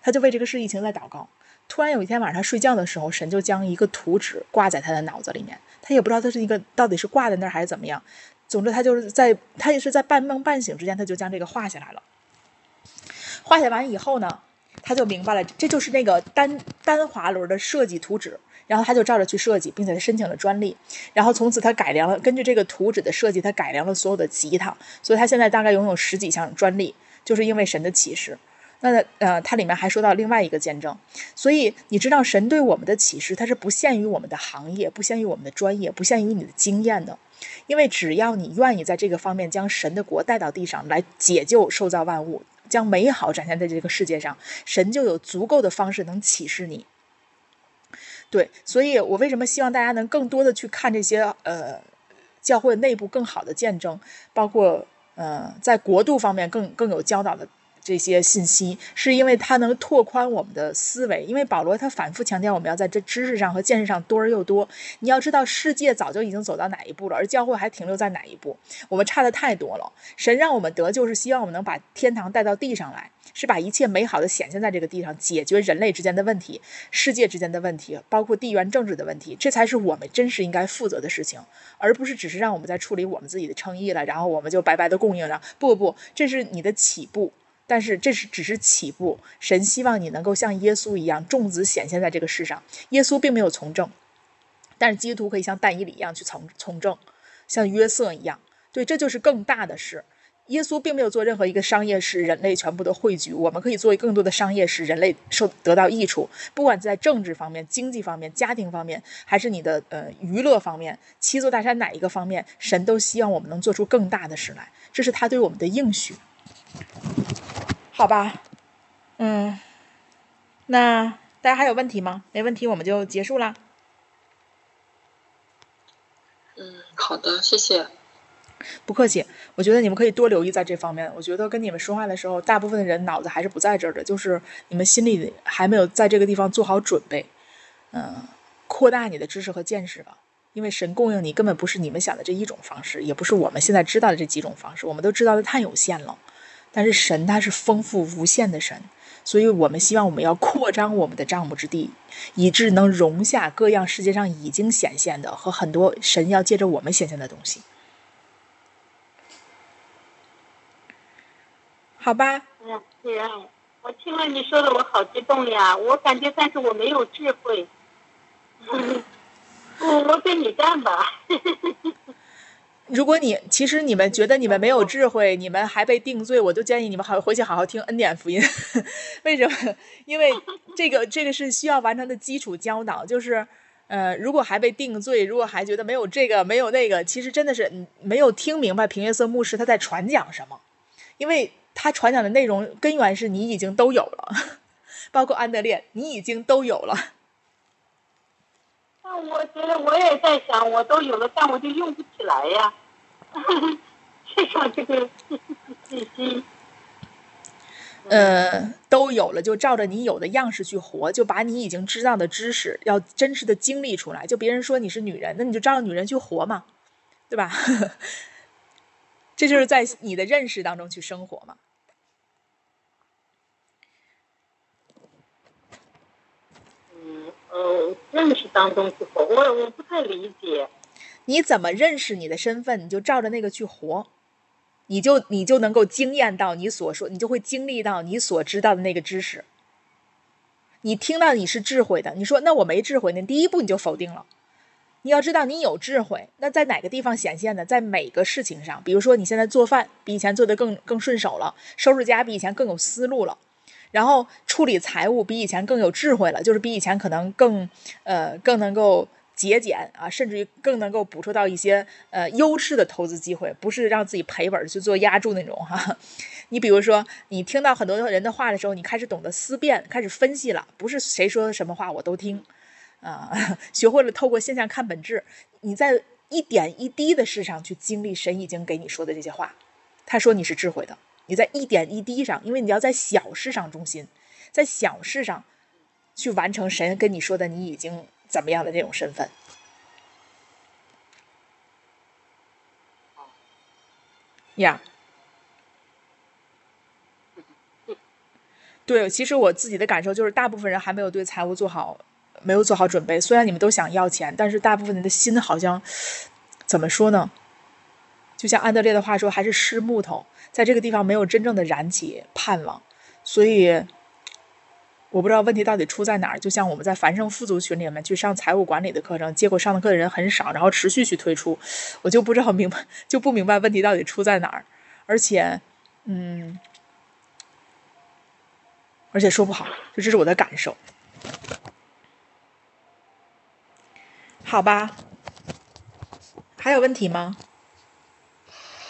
他就为这个事疫情在祷告。突然有一天晚上他睡觉的时候，神就将一个图纸挂在他的脑子里面。他也不知道他是一个到底是挂在那儿还是怎么样。总之，他就是在他也是在半梦半醒之间，他就将这个画下来了。画下完以后呢，他就明白了，这就是那个单单滑轮的设计图纸。然后他就照着去设计，并且他申请了专利。然后从此他改良了，根据这个图纸的设计，他改良了所有的吉他。所以他现在大概拥有十几项专利，就是因为神的启示。那呃，它里面还说到另外一个见证，所以你知道神对我们的启示，它是不限于我们的行业，不限于我们的专业，不限于你的经验的，因为只要你愿意在这个方面将神的国带到地上来解救受造万物，将美好展现在这个世界上，神就有足够的方式能启示你。对，所以我为什么希望大家能更多的去看这些呃教会内部更好的见证，包括呃在国度方面更更有教导的。这些信息，是因为它能拓宽我们的思维。因为保罗他反复强调，我们要在这知识上和见识上多而又多。你要知道，世界早就已经走到哪一步了，而教会还停留在哪一步？我们差的太多了。神让我们得救，是希望我们能把天堂带到地上来，是把一切美好的显现在这个地上，解决人类之间的问题、世界之间的问题，包括地缘政治的问题。这才是我们真实应该负责的事情，而不是只是让我们在处理我们自己的诚意了，然后我们就白白的供应了。不不，这是你的起步。但是这是只是起步，神希望你能够像耶稣一样，众子显现在这个世上。耶稣并没有从政，但是基督徒可以像但以理一样去从从政，像约瑟一样。对，这就是更大的事。耶稣并没有做任何一个商业使人类全部的汇聚，我们可以做更多的商业使人类受得到益处。不管在政治方面、经济方面、家庭方面，还是你的呃娱乐方面，七座大山哪一个方面，神都希望我们能做出更大的事来。这是他对我们的应许。好吧，嗯，那大家还有问题吗？没问题，我们就结束啦。嗯，好的，谢谢。不客气，我觉得你们可以多留意在这方面。我觉得跟你们说话的时候，大部分的人脑子还是不在这儿的，就是你们心里还没有在这个地方做好准备。嗯，扩大你的知识和见识吧，因为神供应你根本不是你们想的这一种方式，也不是我们现在知道的这几种方式，我们都知道的太有限了。但是神他是丰富无限的神，所以我们希望我们要扩张我们的帐幕之地，以致能容下各样世界上已经显现的和很多神要借着我们显现的东西。好吧。嗯，我听了你说的，我好激动呀！我感觉，但是我没有智慧。我我跟你干吧。如果你其实你们觉得你们没有智慧，你们还被定罪，我就建议你们好回去好好听恩典福音。为什么？因为这个这个是需要完成的基础教导。就是呃，如果还被定罪，如果还觉得没有这个没有那个，其实真的是没有听明白平约瑟牧师他在传讲什么。因为他传讲的内容根源是你已经都有了，包括安德烈，你已经都有了。那我觉得我也在想，我都有了，但我就用不起来呀。缺 少这个信息。呃，都有了，就照着你有的样式去活，就把你已经知道的知识要真实的经历出来。就别人说你是女人，那你就照着女人去活嘛，对吧？这就是在你的认识当中去生活嘛。呃，认识当中去活，我我不太理解。你怎么认识你的身份，你就照着那个去活，你就你就能够经验到你所说，你就会经历到你所知道的那个知识。你听到你是智慧的，你说那我没智慧，那第一步你就否定了。你要知道你有智慧，那在哪个地方显现呢？在每个事情上，比如说你现在做饭比以前做的更更顺手了，收拾家比以前更有思路了。然后处理财务比以前更有智慧了，就是比以前可能更呃更能够节俭啊，甚至于更能够捕捉到一些呃优势的投资机会，不是让自己赔本去做压注那种哈。你比如说，你听到很多人的话的时候，你开始懂得思辨，开始分析了，不是谁说什么话我都听啊，学会了透过现象看本质。你在一点一滴的事上去经历神已经给你说的这些话，他说你是智慧的。你在一点一滴上，因为你要在小事上中心，在小事上去完成神跟你说的，你已经怎么样的这种身份？呀，对，其实我自己的感受就是，大部分人还没有对财务做好，没有做好准备。虽然你们都想要钱，但是大部分人的心好像怎么说呢？就像安德烈的话说，还是湿木头。在这个地方没有真正的燃起盼望，所以我不知道问题到底出在哪儿。就像我们在繁盛富足群里面去上财务管理的课程，结果上的课的人很少，然后持续去推出，我就不知道明白就不明白问题到底出在哪儿。而且，嗯，而且说不好，就这是我的感受。好吧，还有问题吗？